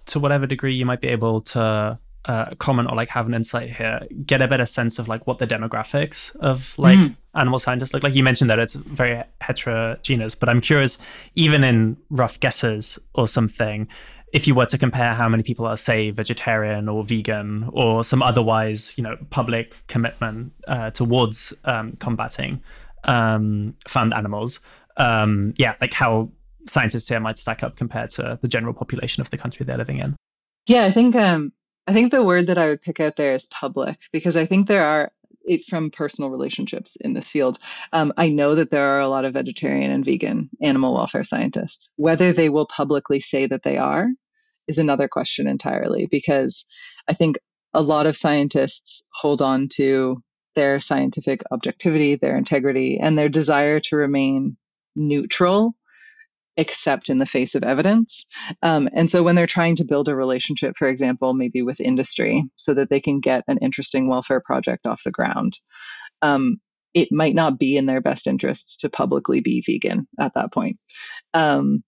S4: to whatever degree you might be able to uh, comment or like have an insight here, get a better sense of like what the demographics of like mm. animal scientists look like. You mentioned that it's very heterogeneous, but I'm curious, even in rough guesses or something, if you were to compare how many people are say vegetarian or vegan or some otherwise you know public commitment uh, towards um, combating um, farmed animals, um, yeah, like how scientists here might stack up compared to the general population of the country they're living in.
S2: Yeah, I think um, I think the word that I would pick out there is public because I think there are it from personal relationships in this field. Um, I know that there are a lot of vegetarian and vegan animal welfare scientists. Whether they will publicly say that they are is another question entirely because I think a lot of scientists hold on to their scientific objectivity, their integrity, and their desire to remain neutral except in the face of evidence. Um, and so when they're trying to build a relationship, for example, maybe with industry, so that they can get an interesting welfare project off the ground, um, it might not be in their best interests to publicly be vegan at that point. Um,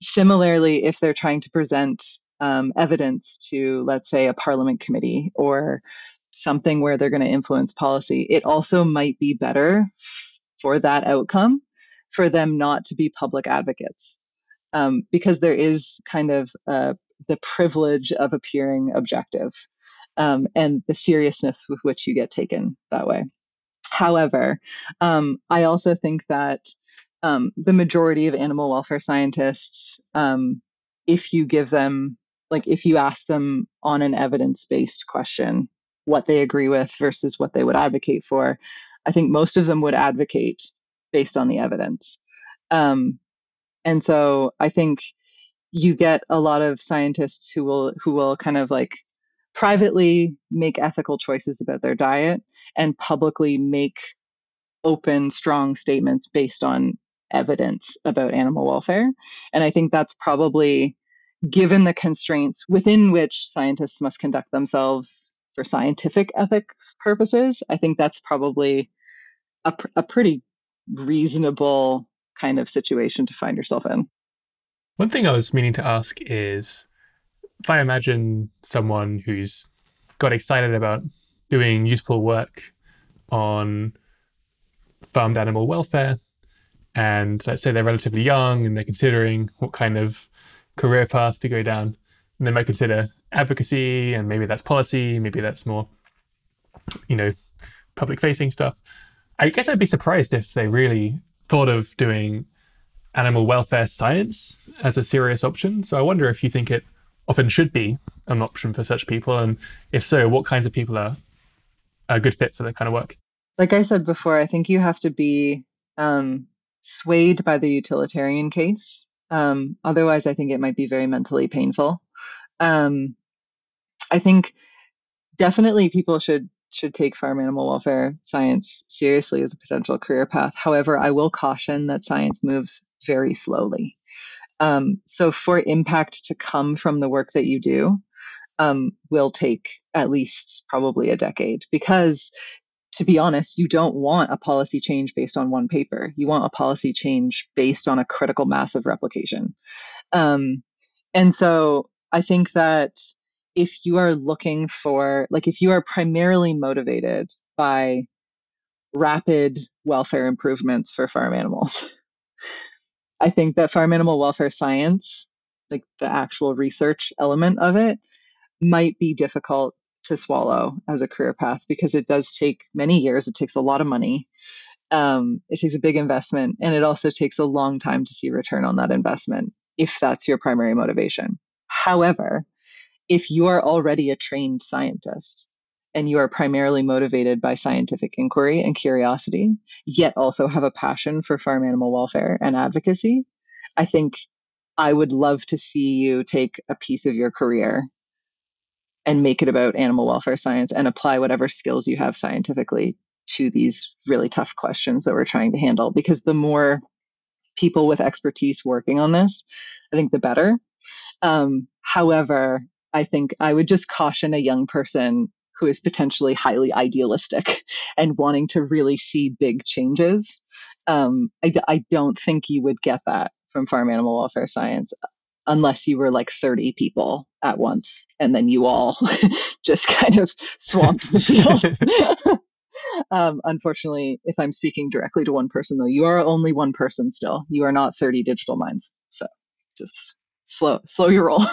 S2: similarly, if they're trying to present um, evidence to, let's say, a parliament committee or something where they're going to influence policy, it also might be better for that outcome for them not to be public advocates um, because there is kind of uh, the privilege of appearing objective um, and the seriousness with which you get taken that way. However, um, I also think that um, the majority of animal welfare scientists, um, if you give them, like, if you ask them on an evidence based question what they agree with versus what they would advocate for, I think most of them would advocate based on the evidence. Um, and so I think you get a lot of scientists who will who will kind of like privately make ethical choices about their diet and publicly make open strong statements based on evidence about animal welfare and i think that's probably given the constraints within which scientists must conduct themselves for scientific ethics purposes i think that's probably a, a pretty reasonable kind of situation to find yourself in.
S3: One thing I was meaning to ask is if I imagine someone who's got excited about doing useful work on farmed animal welfare, and let's say they're relatively young and they're considering what kind of career path to go down, and they might consider advocacy, and maybe that's policy, maybe that's more, you know, public facing stuff. I guess I'd be surprised if they really thought of doing animal welfare science as a serious option. So I wonder if you think it often should be an option for such people, and if so, what kinds of people are a good fit for that kind of work?
S2: Like I said before, I think you have to be um, swayed by the utilitarian case. Um, otherwise, I think it might be very mentally painful. Um, I think definitely people should should take farm animal welfare science seriously as a potential career path. However, I will caution that science moves very slowly. Um, so, for impact to come from the work that you do, um, will take at least probably a decade because to be honest, you don't want a policy change based on one paper. You want a policy change based on a critical mass of replication. Um, and so I think that if you are looking for, like, if you are primarily motivated by rapid welfare improvements for farm animals, (laughs) I think that farm animal welfare science, like the actual research element of it, might be difficult to swallow as a career path because it does take many years. It takes a lot of money. Um, it takes a big investment, and it also takes a long time to see return on that investment if that's your primary motivation. However, if you are already a trained scientist and you are primarily motivated by scientific inquiry and curiosity, yet also have a passion for farm animal welfare and advocacy, I think I would love to see you take a piece of your career and make it about animal welfare science and apply whatever skills you have scientifically to these really tough questions that we're trying to handle. Because the more people with expertise working on this, I think the better. Um, however, I think I would just caution a young person who is potentially highly idealistic (laughs) and wanting to really see big changes. Um, I, I don't think you would get that from farm animal welfare science unless you were like 30 people at once and then you all (laughs) just kind of swamped the field. (laughs) um, unfortunately, if I'm speaking directly to one person, though, you are only one person still. You are not 30 digital minds. So just slow, slow your roll.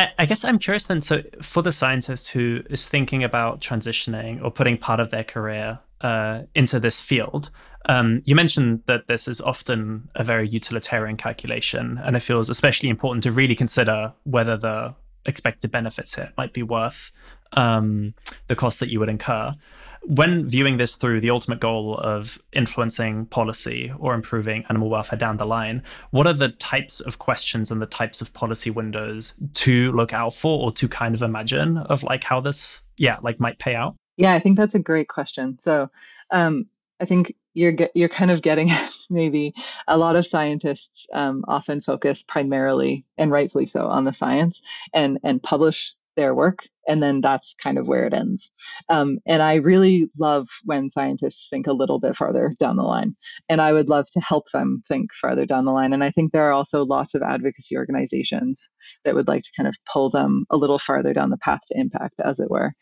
S4: I, I guess I'm curious then. So, for the scientist who is thinking about transitioning or putting part of their career uh, into this field, um, you mentioned that this is often a very utilitarian calculation, and it feels especially important to really consider whether the expected benefits here might be worth um, the cost that you would incur when viewing this through the ultimate goal of influencing policy or improving animal welfare down the line, what are the types of questions and the types of policy windows to look out for or to kind of imagine of like how this, yeah, like might pay out?
S2: Yeah, I think that's a great question. So, um, I think you're you're kind of getting (laughs) maybe a lot of scientists um, often focus primarily and rightfully so on the science and and publish their work and then that's kind of where it ends. Um, and i really love when scientists think a little bit farther down the line and i would love to help them think farther down the line and i think there are also lots of advocacy organizations that would like to kind of pull them a little farther down the path to impact as it were.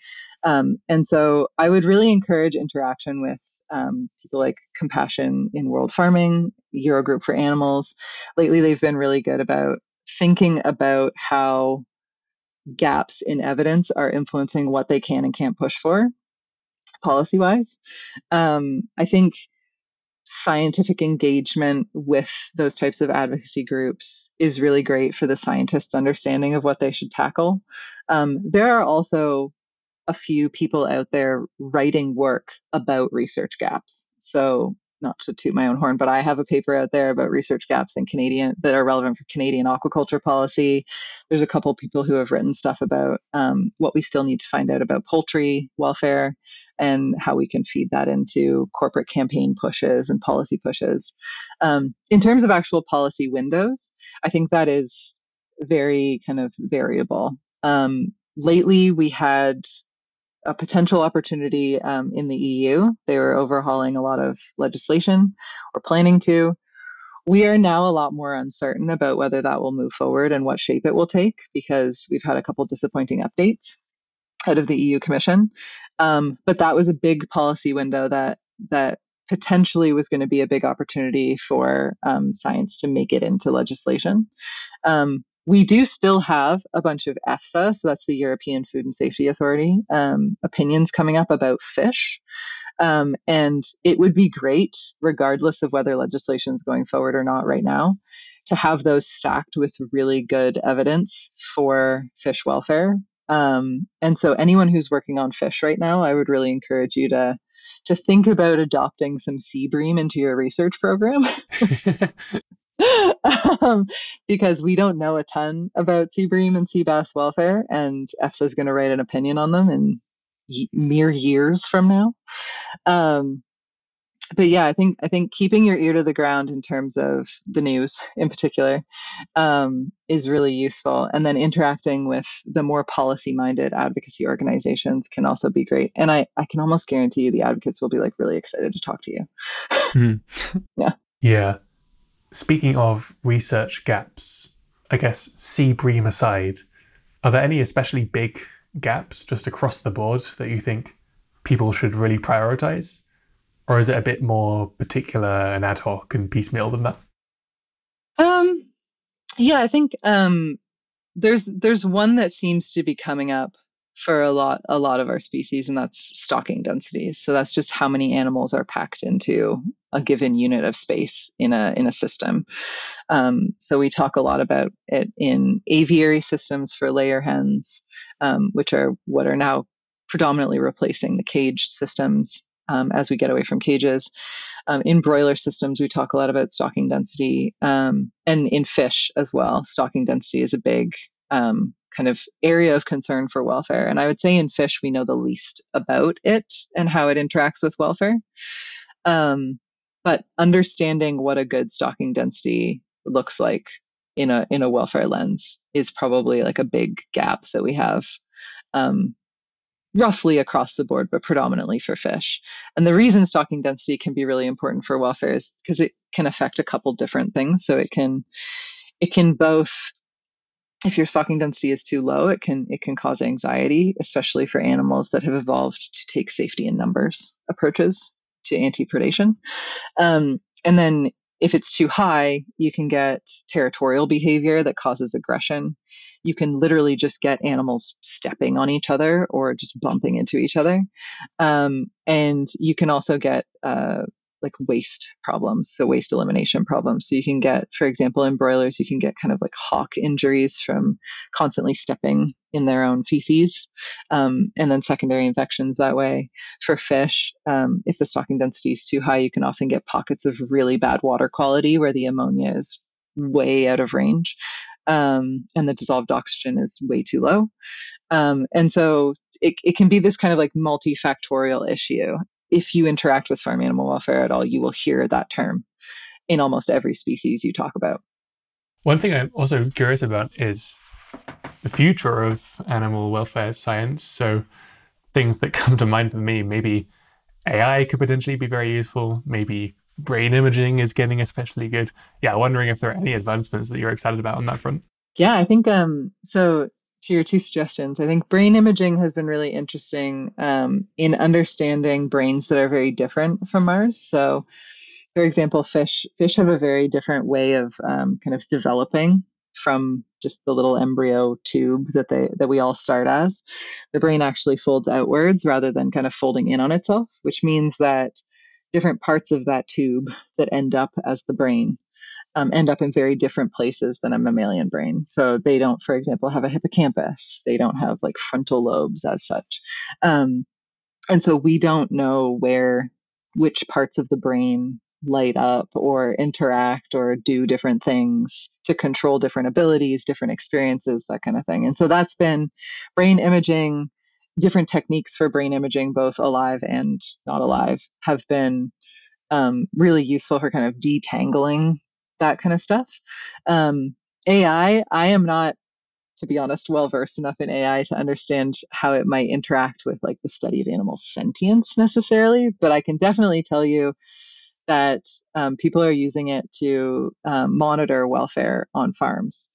S2: Um, and so i would really encourage interaction with um, people like compassion in world farming eurogroup for animals. Lately they've been really good about thinking about how gaps in evidence are influencing what they can and can't push for policy wise. Um, I think scientific engagement with those types of advocacy groups is really great for the scientists' understanding of what they should tackle. Um, there are also a few people out there writing work about research gaps. So not to toot my own horn, but I have a paper out there about research gaps in Canadian that are relevant for Canadian aquaculture policy. There's a couple people who have written stuff about um, what we still need to find out about poultry welfare and how we can feed that into corporate campaign pushes and policy pushes. Um, in terms of actual policy windows, I think that is very kind of variable. Um, lately, we had a potential opportunity um, in the EU. They were overhauling a lot of legislation or planning to. We are now a lot more uncertain about whether that will move forward and what shape it will take because we've had a couple disappointing updates out of the EU Commission. Um, but that was a big policy window that that potentially was going to be a big opportunity for um, science to make it into legislation. Um, we do still have a bunch of EFSA, so that's the European Food and Safety Authority, um, opinions coming up about fish. Um, and it would be great, regardless of whether legislation is going forward or not right now, to have those stacked with really good evidence for fish welfare. Um, and so, anyone who's working on fish right now, I would really encourage you to to think about adopting some sea bream into your research program. (laughs) (laughs) (laughs) um, because we don't know a ton about sea bream and sea bass welfare, and EFSA is going to write an opinion on them in y- mere years from now. Um, but yeah, I think I think keeping your ear to the ground in terms of the news, in particular, um, is really useful. And then interacting with the more policy-minded advocacy organizations can also be great. And I I can almost guarantee you the advocates will be like really excited to talk to you.
S3: Mm. (laughs)
S2: yeah.
S3: Yeah speaking of research gaps, I guess sea bream aside, are there any especially big gaps just across the board that you think people should really prioritize? Or is it a bit more particular and ad hoc and piecemeal than that?
S2: Um, yeah, I think um, there's there's one that seems to be coming up for a lot a lot of our species and that's stocking densities so that's just how many animals are packed into a given unit of space in a in a system um, so we talk a lot about it in aviary systems for layer hens um, which are what are now predominantly replacing the cage systems um, as we get away from cages Um, in broiler systems, we talk a lot about stocking density, um, and in fish as well. Stocking density is a big um, kind of area of concern for welfare. And I would say in fish, we know the least about it and how it interacts with welfare. Um, but understanding what a good stocking density looks like in a in a welfare lens is probably like a big gap that we have um, roughly across the board, but predominantly for fish. And the reason stocking density can be really important for welfare is because it can affect a couple different things. So it can it can both if your stocking density is too low, it can it can cause anxiety, especially for animals that have evolved to take safety in numbers approaches to anti-predation. Um, and then if it's too high, you can get territorial behavior that causes aggression. You can literally just get animals stepping on each other or just bumping into each other. Um, and you can also get uh, like waste problems, so waste elimination problems. So you can get, for example, in broilers, you can get kind of like hock injuries from constantly stepping in their own feces, um, and then secondary infections that way. For fish, um, if the stocking density is too high, you can often get pockets of really bad water quality where the ammonia is way out of range. Um, and the dissolved oxygen is way too low. Um, and so it, it can be this kind of like multifactorial issue if you interact with farm animal welfare at all, you will hear that term in almost every species you talk about.
S3: One thing I'm also curious about is the future of animal welfare science. So, things that come to mind for me, maybe AI could potentially be very useful. Maybe brain imaging is getting especially good. Yeah, wondering if there are any advancements that you're excited about on that front.
S2: Yeah, I think um, so to your two suggestions, I think brain imaging has been really interesting um, in understanding brains that are very different from ours. So, for example, fish fish have a very different way of um, kind of developing from just the little embryo tube that they that we all start as. The brain actually folds outwards rather than kind of folding in on itself, which means that different parts of that tube that end up as the brain um, end up in very different places than a mammalian brain. So they don't, for example, have a hippocampus. They don't have like frontal lobes as such. Um, and so we don't know where, which parts of the brain light up or interact or do different things to control different abilities, different experiences, that kind of thing. And so that's been brain imaging, different techniques for brain imaging, both alive and not alive, have been um, really useful for kind of detangling that kind of stuff. Um, AI, I am not, to be honest, well versed enough in AI to understand how it might interact with like the study of animal sentience necessarily, but I can definitely tell you that um, people are using it to um, monitor welfare on farms.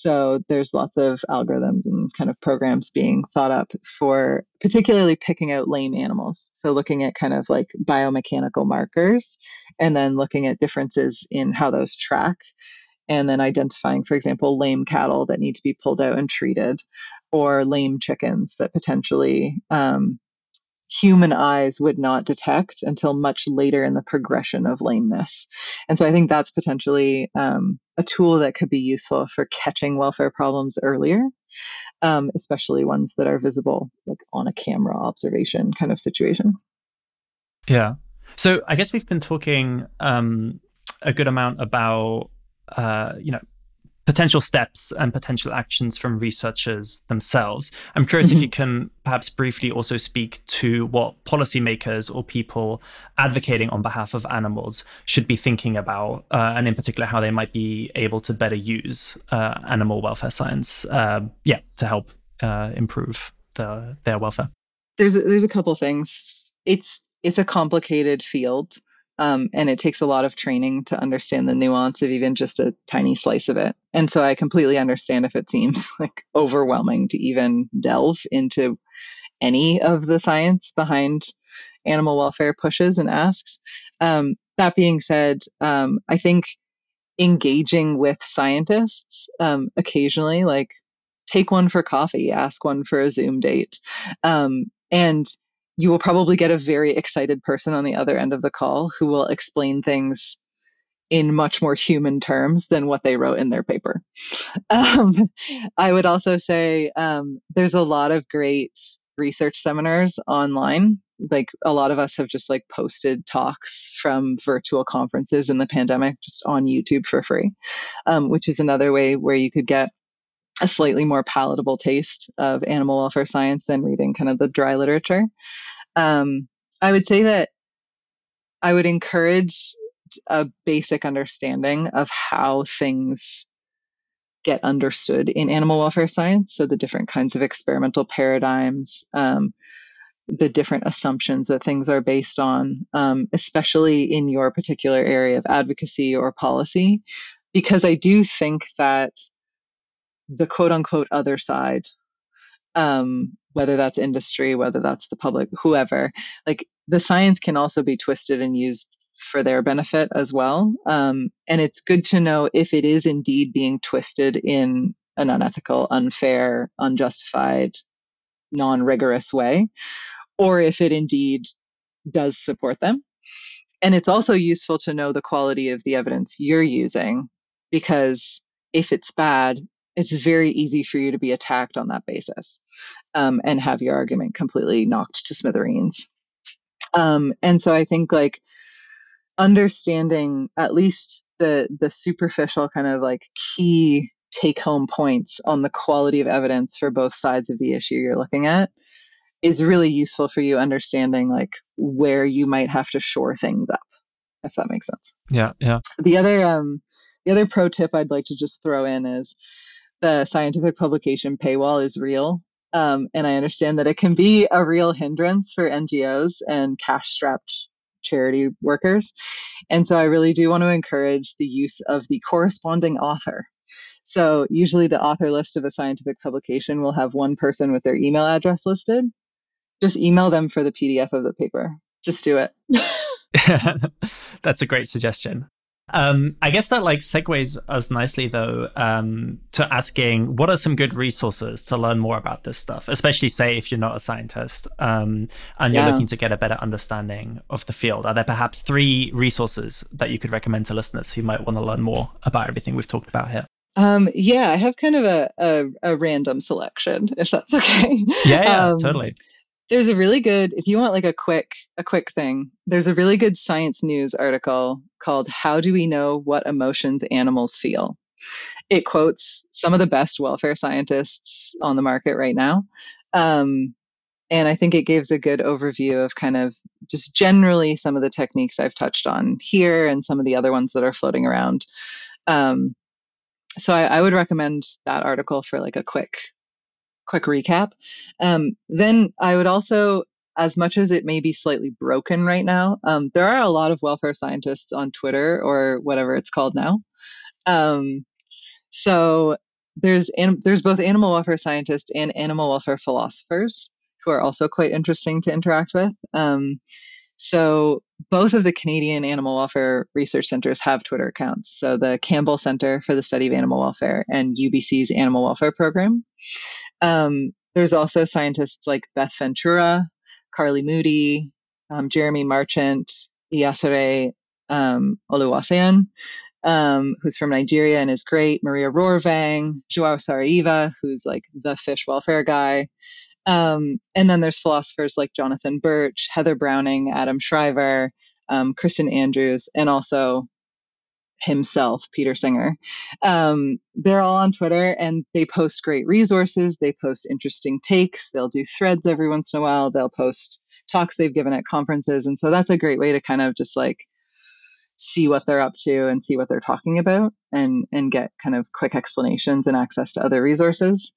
S2: So there's lots of algorithms and kind of programs being thought up for particularly picking out lame animals. So looking at kind of like biomechanical markers and then looking at differences in how those track and then identifying, for example, lame cattle that need to be pulled out and treated or lame chickens that potentially um, human eyes would not detect until much later in the progression of lameness. And so I think that's potentially um, a tool that could be useful for catching welfare problems earlier, um, especially ones that are visible, like on a camera observation kind of situation.
S4: Yeah. So I guess we've been talking um, a good amount about, uh, you know, potential steps and potential actions from researchers themselves. I'm curious mm-hmm. if you can perhaps briefly also speak to what policymakers or people advocating on behalf of animals should be thinking about, uh, and in particular, how they might be able to better use uh, animal welfare science, uh, yeah, to help uh, improve the, their welfare.
S2: There's a, there's a couple things. It's it's a complicated field. Um, and it takes a lot of training to understand the nuance of even just a tiny slice of it. And so I completely understand if it seems (laughs) like overwhelming to even delve into any of the science behind animal welfare pushes and asks. Um, that being said, um, I think engaging with scientists um, occasionally, like take one for coffee, ask one for a Zoom date, um, and you will probably get a very excited person on the other end of the call who will explain things in much more human terms than what they wrote in their paper. (laughs) Um, I would also say um, there's a lot of great research seminars online like a lot of us have just like posted talks from virtual conferences in the pandemic just on YouTube for free, um, which is another way where you could get a slightly more palatable taste of animal welfare science than reading kind of the dry literature. Um, I would say that I would encourage a basic understanding of how things get understood in animal welfare science. So, the different kinds of experimental paradigms, um, the different assumptions that things are based on, um, especially in your particular area of advocacy or policy. Because I do think that the quote unquote other side, um, whether that's industry, whether that's the public, whoever, like the science can also be twisted and used for their benefit as well. Um, and it's good to know if it is indeed being twisted in an unethical, unfair, unjustified, non rigorous way, or if it indeed does support them. And it's also useful to know the quality of the evidence you're using because if it's bad, it's very easy for you to be attacked on that basis um, and have your argument completely knocked to smithereens. Um, and so I think like understanding at least the the superficial kind of like key take home points on the quality of evidence for both sides of the issue you're looking at is really useful for you understanding like where you might have to shore things up if that makes sense
S4: yeah yeah
S2: the other um the other pro tip i'd like to just throw in is the scientific publication paywall is real um, and i understand that it can be a real hindrance for ngos and cash strapped charity workers. And so I really do want to encourage the use of the corresponding author. So usually the author list of a scientific publication will have one person with their email address listed. Just email them for the PDF of the paper. Just do it. (laughs)
S4: That's a great suggestion. Um, I guess that like segues us nicely though um, to asking what are some good resources to learn more about this stuff, especially say if you're not a scientist um, and you're yeah. looking to get a better understanding of the field. Are there perhaps three resources that you could recommend to listeners who might want to learn more about everything we've talked about here?
S2: Um, yeah, I have kind of a, a, a, random selection, if that's (laughs) okay.
S4: Yeah, yeah, um, totally
S2: there's a really good if you want like a quick a quick thing there's a really good science news article called how do we know what emotions animals feel it quotes some of the best welfare scientists on the market right now um, and i think it gives a good overview of kind of just generally some of the techniques i've touched on here and some of the other ones that are floating around um, so I, I would recommend that article for like a quick quick recap. Um, then I would also, as much as it may be slightly broken right now, um, there are a lot of welfare scientists on Twitter or whatever it's called now. Um, so there's there's both animal welfare scientists and animal welfare philosophers who are also quite interesting to interact with. Um, so both of the Canadian animal welfare research centers have Twitter accounts. So the Campbell Center for the Study of Animal Welfare and UBC's Animal Welfare Program. Um, there's also scientists like Beth Ventura, Carly Moody, um, Jeremy Marchant, Iyasere um, Oluwaseun, um, who's from Nigeria and is great, Maria Rørvang, Joao Saraiva, who's like the fish welfare guy. Um, and then there's philosophers like Jonathan Birch, Heather Browning, Adam Shriver, um, Kristin Andrews, and also himself, Peter Singer. Um, they're all on Twitter and they post great resources. They post interesting takes. They'll do threads every once in a while. They'll post talks they've given at conferences. And so that's a great way to kind of just like see what they're up to and see what they're talking about and and get kind of quick explanations and access to other resources.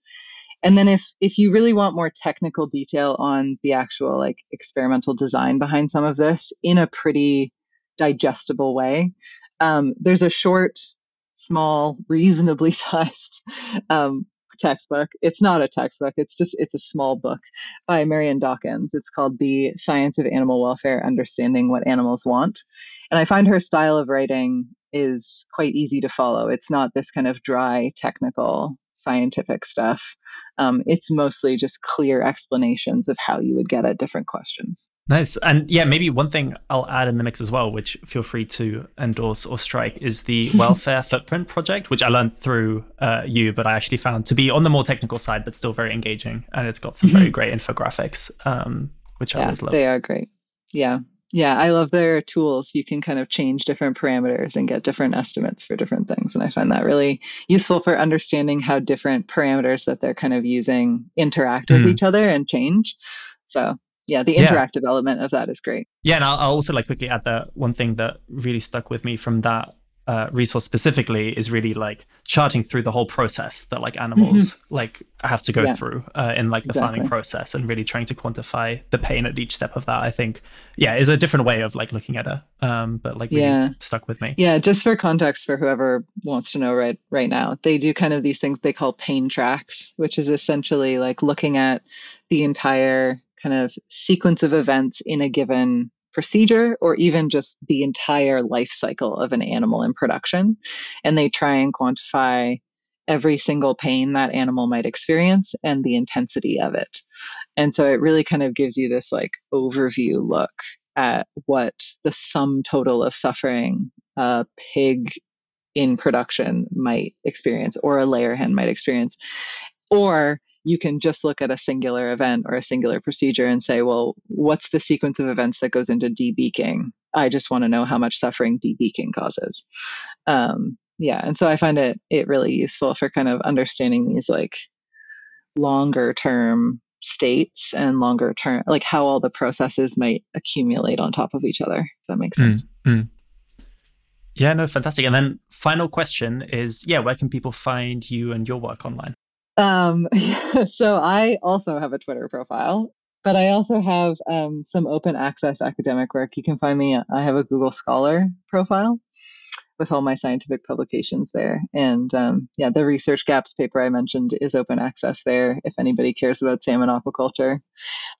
S2: And then if if you really want more technical detail on the actual like experimental design behind some of this in a pretty digestible way, um, there's a short, small, reasonably (laughs) sized um, textbook. It's not a textbook. It's just it's a small book by Marian Dawkins. It's called The Science of Animal Welfare: Understanding What Animals Want. And I find her style of writing is quite easy to follow. It's not this kind of dry technical scientific stuff. Um, it's mostly just clear explanations of how you would get at different questions.
S4: Nice. And yeah, maybe one thing I'll add in the mix as well, which feel free to endorse or strike, is the (laughs) Welfare Footprint Project, which I learned through uh, you, but I actually found to be on the more technical side, but still very engaging. And it's got some very (laughs) great infographics. Um, which I always love.
S2: They are great. Yeah. Yeah, I love their tools. You can kind of change different parameters and get different estimates for different things. And I find that really useful for understanding how different parameters that they're kind of using interact with
S4: Mm.
S2: each other and change. So, yeah, the
S4: Yeah.
S2: interactive element of that is great.
S4: Yeah, and I'll, I'll also like quickly add that one thing that really stuck with me from that uh, resource specifically is really like charting through the whole process that like animals like have to go
S2: Mm-hmm. Yeah.
S4: through uh, in like the farming process and really trying to quantify the pain at each step of that. I think, yeah, is a different way of like looking at it. Um, but like really
S2: Yeah.
S4: stuck with me.
S2: Yeah, just for context for whoever wants to know right right now, they do kind of these things they call pain tracks, which is essentially like looking at the entire kind of sequence of events in a given procedure or even just the entire life cycle of an animal in production and they try and quantify every single pain that animal might experience and the intensity of it. And so it really kind of gives you this like overview look at what the sum total of suffering a pig in production might experience or a layer hen might experience. Or you can just look at a singular event or a singular procedure and say, well, what's the sequence of events that goes into debeaking? I just want to know how much suffering debeaking causes. Um, yeah, and so I find it it really useful for kind of understanding these like longer term states and longer term like how all the processes might accumulate on top of each other. If that makes sense.
S4: Yeah, no, fantastic. And then final question is, yeah, where can people find you and your work online?
S2: Um, (laughs) so I also have a Twitter profile, but I also have um, some open access academic work. You can find me. I have a Google Scholar profile with all my scientific publications there, and um, yeah, the research gaps paper I mentioned is open access there. If anybody cares about salmon aquaculture,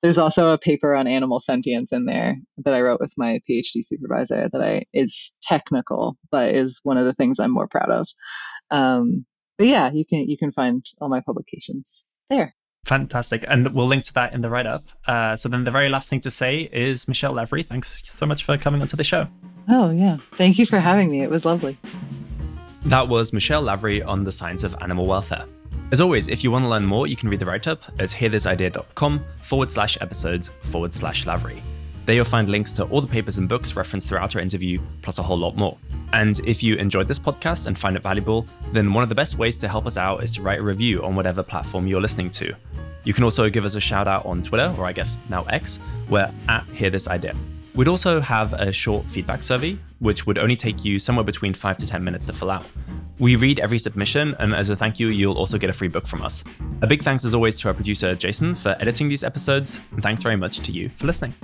S2: there's also a paper on animal sentience in there that I wrote with my PhD supervisor that I is technical, but is one of the things I'm more proud of. Um, but yeah, you can you can find all my publications there.
S4: Fantastic. And we'll link to that in the write up. Uh, so then the very last thing to say is Michelle Lavery, thanks so much for coming onto the show.
S2: Oh yeah, thank you for having me. It was lovely.
S4: That was Michelle Lavery on the science of animal welfare. As always, if you want to learn more, you can read the write up at hearthisidea.com forward slash episodes forward slash Lavery. There you'll find links to all the papers and books referenced throughout our interview, plus a whole lot more. And if you enjoyed this podcast and find it valuable, then one of the best ways to help us out is to write a review on whatever platform you're listening to. You can also give us a shout out on Twitter, or I guess now X, we're at Hear This Idea. We'd also have a short feedback survey, which would only take you somewhere between 5 to 10 minutes to fill out. We read every submission, and as a thank you, you'll also get a free book from us. A big thanks, as always, to our producer, Jason, for editing these episodes, and thanks very much to you for listening.